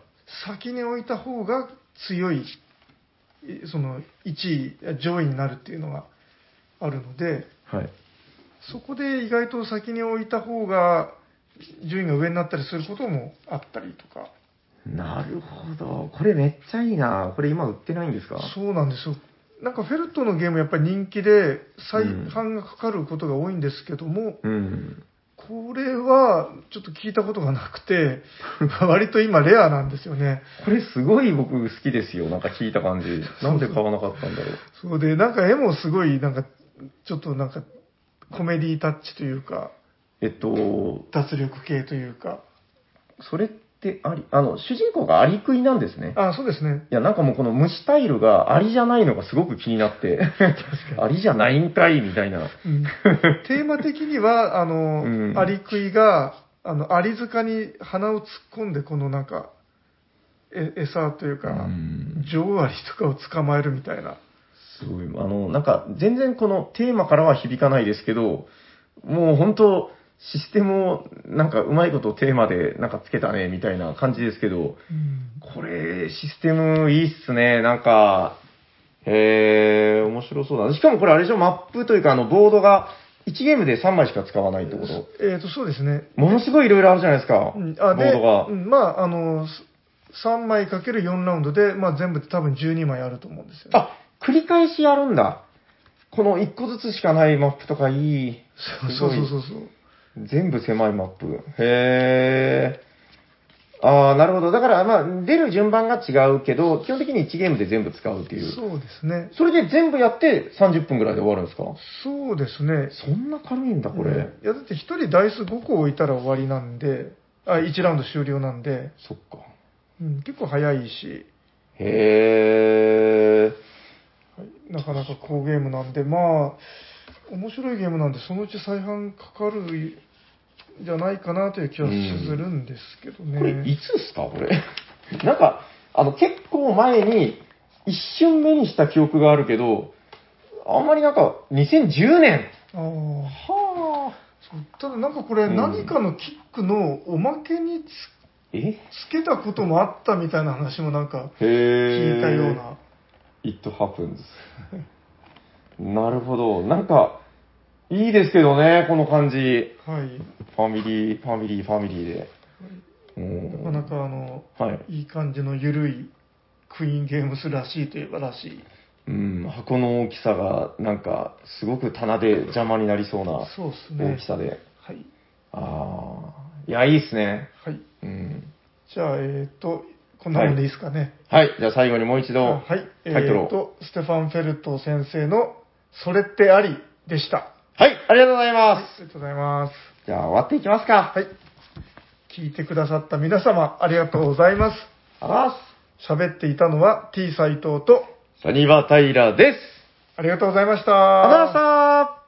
先に置いた方が強い、いその1位、上位になるっていうのがあるので、はい。そこで意外と先に置いた方が順位が上になったりすることもあったりとか。なるほど。これめっちゃいいな。これ今売ってないんですか？そうなんですよ。なんかフェルトのゲームやっぱり人気で再販がかかることが多いんですけども、うん。これはちょっと聞いたことがなくて、<laughs> 割と今レアなんですよね。これすごい僕好きですよ。なんか聞いた感じ。なんで買わなかったんだろう。そうで、なんか絵もすごいなんか、ちょっとなんかコメディタッチというか、えっと、脱力系というか。それってあり、あの、主人公がアリクイなんですね。あ、そうですね。いや、なんかもうこの虫タイルがアリじゃないのがすごく気になって、<laughs> アリじゃないんかいみたいな。うんテーマ的には、あの、うんアリクイが、あの、アリ塚に鼻を突っ込んで、このなんか、え餌というか、うん女王アリとかを捕まえるみたいな。すごい。あの、なんか全然このテーマからは響かないですけど、もう本当システムをなんかうまいことテーマでなんかつけたねみたいな感じですけど、これシステムいいっすね。なんか、へえ、面白そうだな。しかもこれあれでしょ、マップというかあのボードが1ゲームで3枚しか使わないってこと？えっ、と、そうですね。ものすごいいろいろあるじゃないですか。うんボードがう。んまあ、あの、3枚かける4ラウンドで、まあ、全部で多分12枚あると思うんですよ、ね。あ、繰り返しやるんだ。この1個ずつしかないマップとかいい。そうそうそうそう。全部狭いマップ。へー。ああ、なるほど。だから、まあ、出る順番が違うけど、基本的に1ゲームで全部使うっていう。そうですね。それで全部やって30分ぐらいで終わるんですか？そうですね。そんな軽いんだ、これ。うんいや、だって1人ダイス5個置いたら終わりなんで、あ、1ラウンド終了なんで、そっか。うん、結構早いし、へー。はいなかなか好ゲームなんで、まあ、面白いゲームなんで、そのうち再販かかるんじゃないかなという気はするんですけどね。これ、いつっすか、これ？<laughs> なんか、あの、結構前に、一瞬目にした記憶があるけど、あんまりなんか、2010年。ああはそうただなんかこれ、うん何かのキックのおまけにつえ？つけたこともあったみたいな話もなんか。聞いたような。It happens. <laughs> なるほど。なんか、いいですけどね、この感じ。はい。ファミリー、ファミリー、ファミリーで。うんなかなかあの、はい。いい感じの緩いクイーンゲームスらしいといえばらしい。うん、箱の大きさが、なんか、すごく棚で邪魔になりそうな。大きさで。はい。ああ。いや、いいっすね。はい。うん。じゃあ、えっ、と、こんなもんでいいですかね。はい。じゃあ最後にもう一度、あはい。えタイトルをっ、と、ステファン・フェルト先生の、それってありでした。はい、ありがとうございます。りがとうございます。じゃあ終わっていきますか。はい。聞いてくださった皆様、ありがとうございます。あらす。喋っていたのは T 斎藤と、サニバタイラです。ありがとうございました。ありがとうございました。